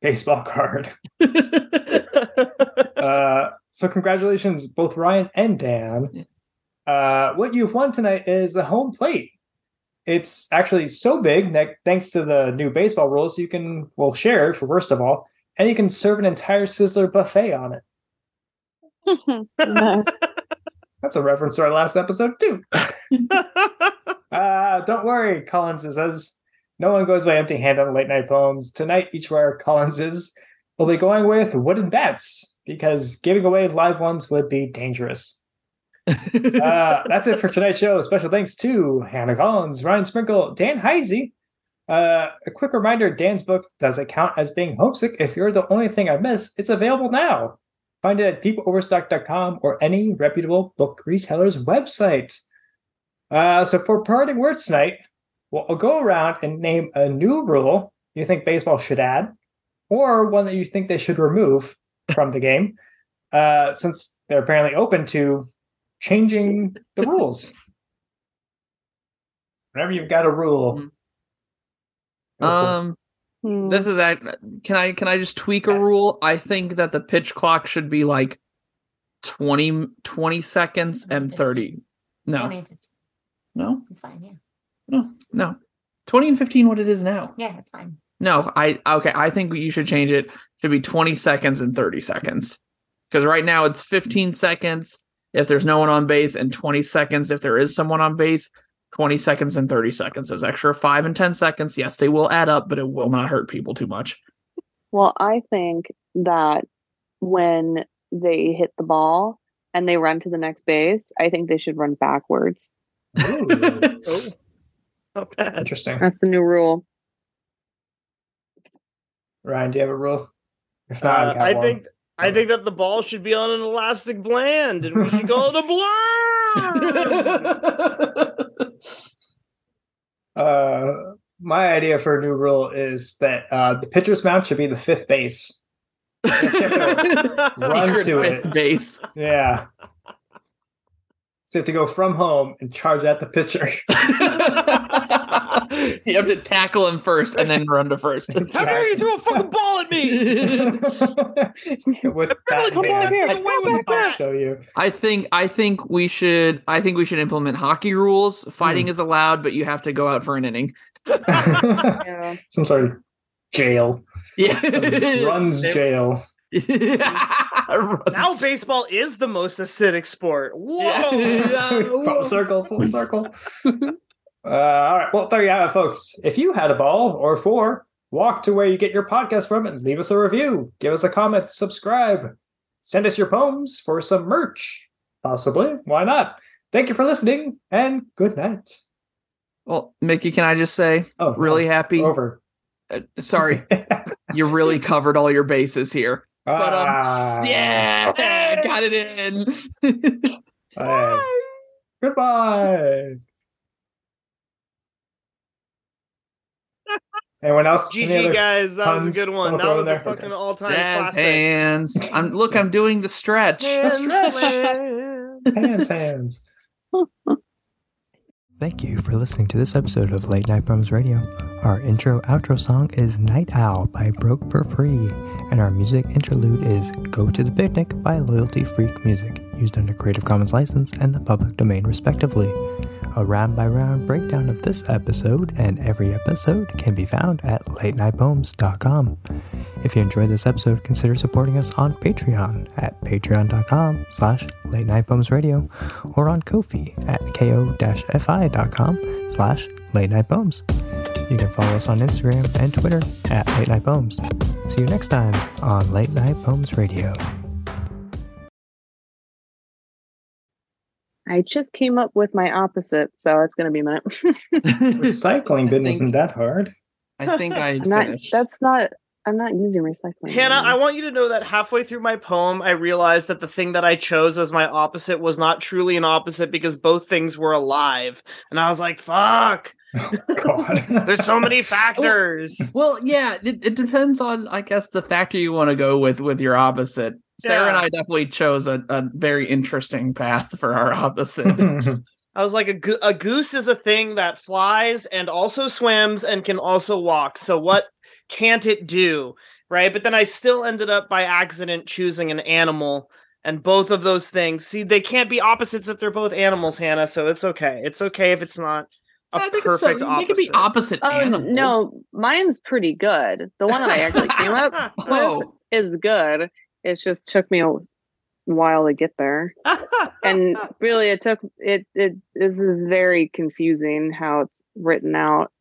baseball card. [LAUGHS] Uh, so congratulations, both Ryan and Dan. Uh, what you've won tonight is a home plate. It's actually so big that thanks to the new baseball rules, you can well share it for first of all, and you can serve an entire Sizzler buffet on it. nice. [LAUGHS] That's a reference to our last episode too. [LAUGHS] Uh, don't worry, Collins says. No one goes away empty-handed on late night pomes. Tonight, each of our Collinses will be going with wooden bats because giving away live ones would be dangerous. [LAUGHS] uh, that's it for tonight's show. Special thanks to Hannah Collins, Ryan Sprinkle, Dan Heise. Uh, a quick reminder Dan's book Does It Count as Being Homesick? If you're the only thing I miss, it's available now. Find it at deepoverstock.com or any reputable book retailer's website. Uh, so, for parting words tonight, well, I'll go around and name a new rule you think baseball should add, or one that you think they should remove from the game, uh, since they're apparently open to changing the [LAUGHS] rules. Whenever you've got a rule. um, Hmm. this is act- can I can I just tweak a rule? I think that the pitch clock should be like 20, 20 seconds and 30. No. 20 and 15. No. It's fine. Yeah. No. No. 20 and 15 what it is now. Yeah, it's fine. No, I okay, I think you should change it to be 20 seconds and 30 seconds. Cuz right now it's 15 seconds if there's no one on base and 20 seconds if there is someone on base. 20 seconds and 30 seconds. Those extra 5 and 10 seconds, yes, they will add up, but it will not hurt people too much. Well, I think that when they hit the ball and they run to the next base, I think they should run backwards. Ooh, [LAUGHS] Oh, not bad. interesting. That's the new rule. Ryan, do you have a rule? If not, Uh, I've got I one. think I think that the ball should be on an elastic bland, and we should call it a [LAUGHS] bland. Uh, my idea for a new rule is that uh, the pitcher's mound should be the fifth base. [LAUGHS] Run Secret to fifth it. base. Yeah. So you have to go from home and charge at the pitcher. [LAUGHS] [LAUGHS] you have to tackle him first and then run to first. How dare you throw a fucking ball at me? With Really that come here. Get Come away back I'll show you. I think I think we should I think we should implement hockey rules. Fighting Hmm. is allowed, but you have to go out for an inning. [LAUGHS] Yeah. Some sort of jail. Yeah. Some runs jail. [LAUGHS] Now baseball is the most acidic sport. Whoa! Yeah. [LAUGHS] full circle, full [LAUGHS] circle. uh, all right. Well, there you have it, folks. If you had a ball or four, walk to where you get your podcast from and leave us a review. Give us a comment, subscribe, send us your poems for some merch. Possibly. Why not? Thank you for listening and good night. Well, Mickey, can I just say, Oh, really happy? over. Uh, sorry, you really covered all your bases here. But um, Ah. yeah, got it in. [LAUGHS] Hey. Goodbye. [LAUGHS] Anyone else? GG other- guys, that was a good one. That was a there? fucking Okay. all-time Jazz classic. hands. I'm look. I'm doing the stretch. Hand stretch. hands, hands. [LAUGHS] Thank you for listening to this episode of Late Night Pomes Radio. Our intro outro song is Night Owl by Broke for Free, and our music interlude is Go to the Picnic by Loyalty Freak Music, used under Creative Commons license and the public domain respectively. A round by round breakdown of this episode and every episode can be found at latenightpomes.com. If you enjoyed this episode, consider supporting us on Patreon at patreon.com slash late night pomes radio or on Kofi at ko-fi.com slash late night pomes. You can follow us on Instagram and Twitter at late night pomes. See you next time on Late Night Pomes Radio. I just came up with my opposite, so it's gonna be a [LAUGHS] minute. Recycling bin think- isn't that hard. I think I [LAUGHS] not. That's not. I'm not using recycling. Hannah, I want you to know that halfway through my poem, I realized that the thing that I chose as my opposite was not truly an opposite because both things were alive. And I was like, fuck, [LAUGHS] Oh, God. there's so many factors. Well, yeah, it, it depends on, I guess, the factor you want to go with with your opposite. Sarah and I definitely chose a, a very interesting path for our opposite. [LAUGHS] I was like, a, go- a goose is a thing that flies and also swims and can also walk. So what can't it do? Right. But then I still ended up by accident choosing an animal. And both of those things, see, they can't be opposites if they're both animals, Hannah. So it's okay. It's okay if it's not a I think it's so- perfect they opposite. could be opposite Oh animals. no, mine's pretty good. The one that I actually came up [LAUGHS] Oh, is good. It just took me a while to get there, [LAUGHS] and really, it took it. It this is very confusing how it's written out.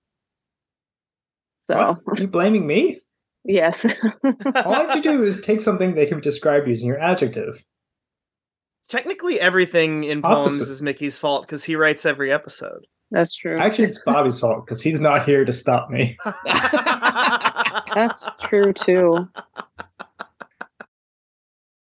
So What? You blaming me? [LAUGHS] yes, All I have to do [LAUGHS] is take something that can be described using your adjective. Technically, everything in poems is Mickey's fault because he writes every episode. that's true. Actually, it's Bobby's fault because he's not here to stop me. That's true too.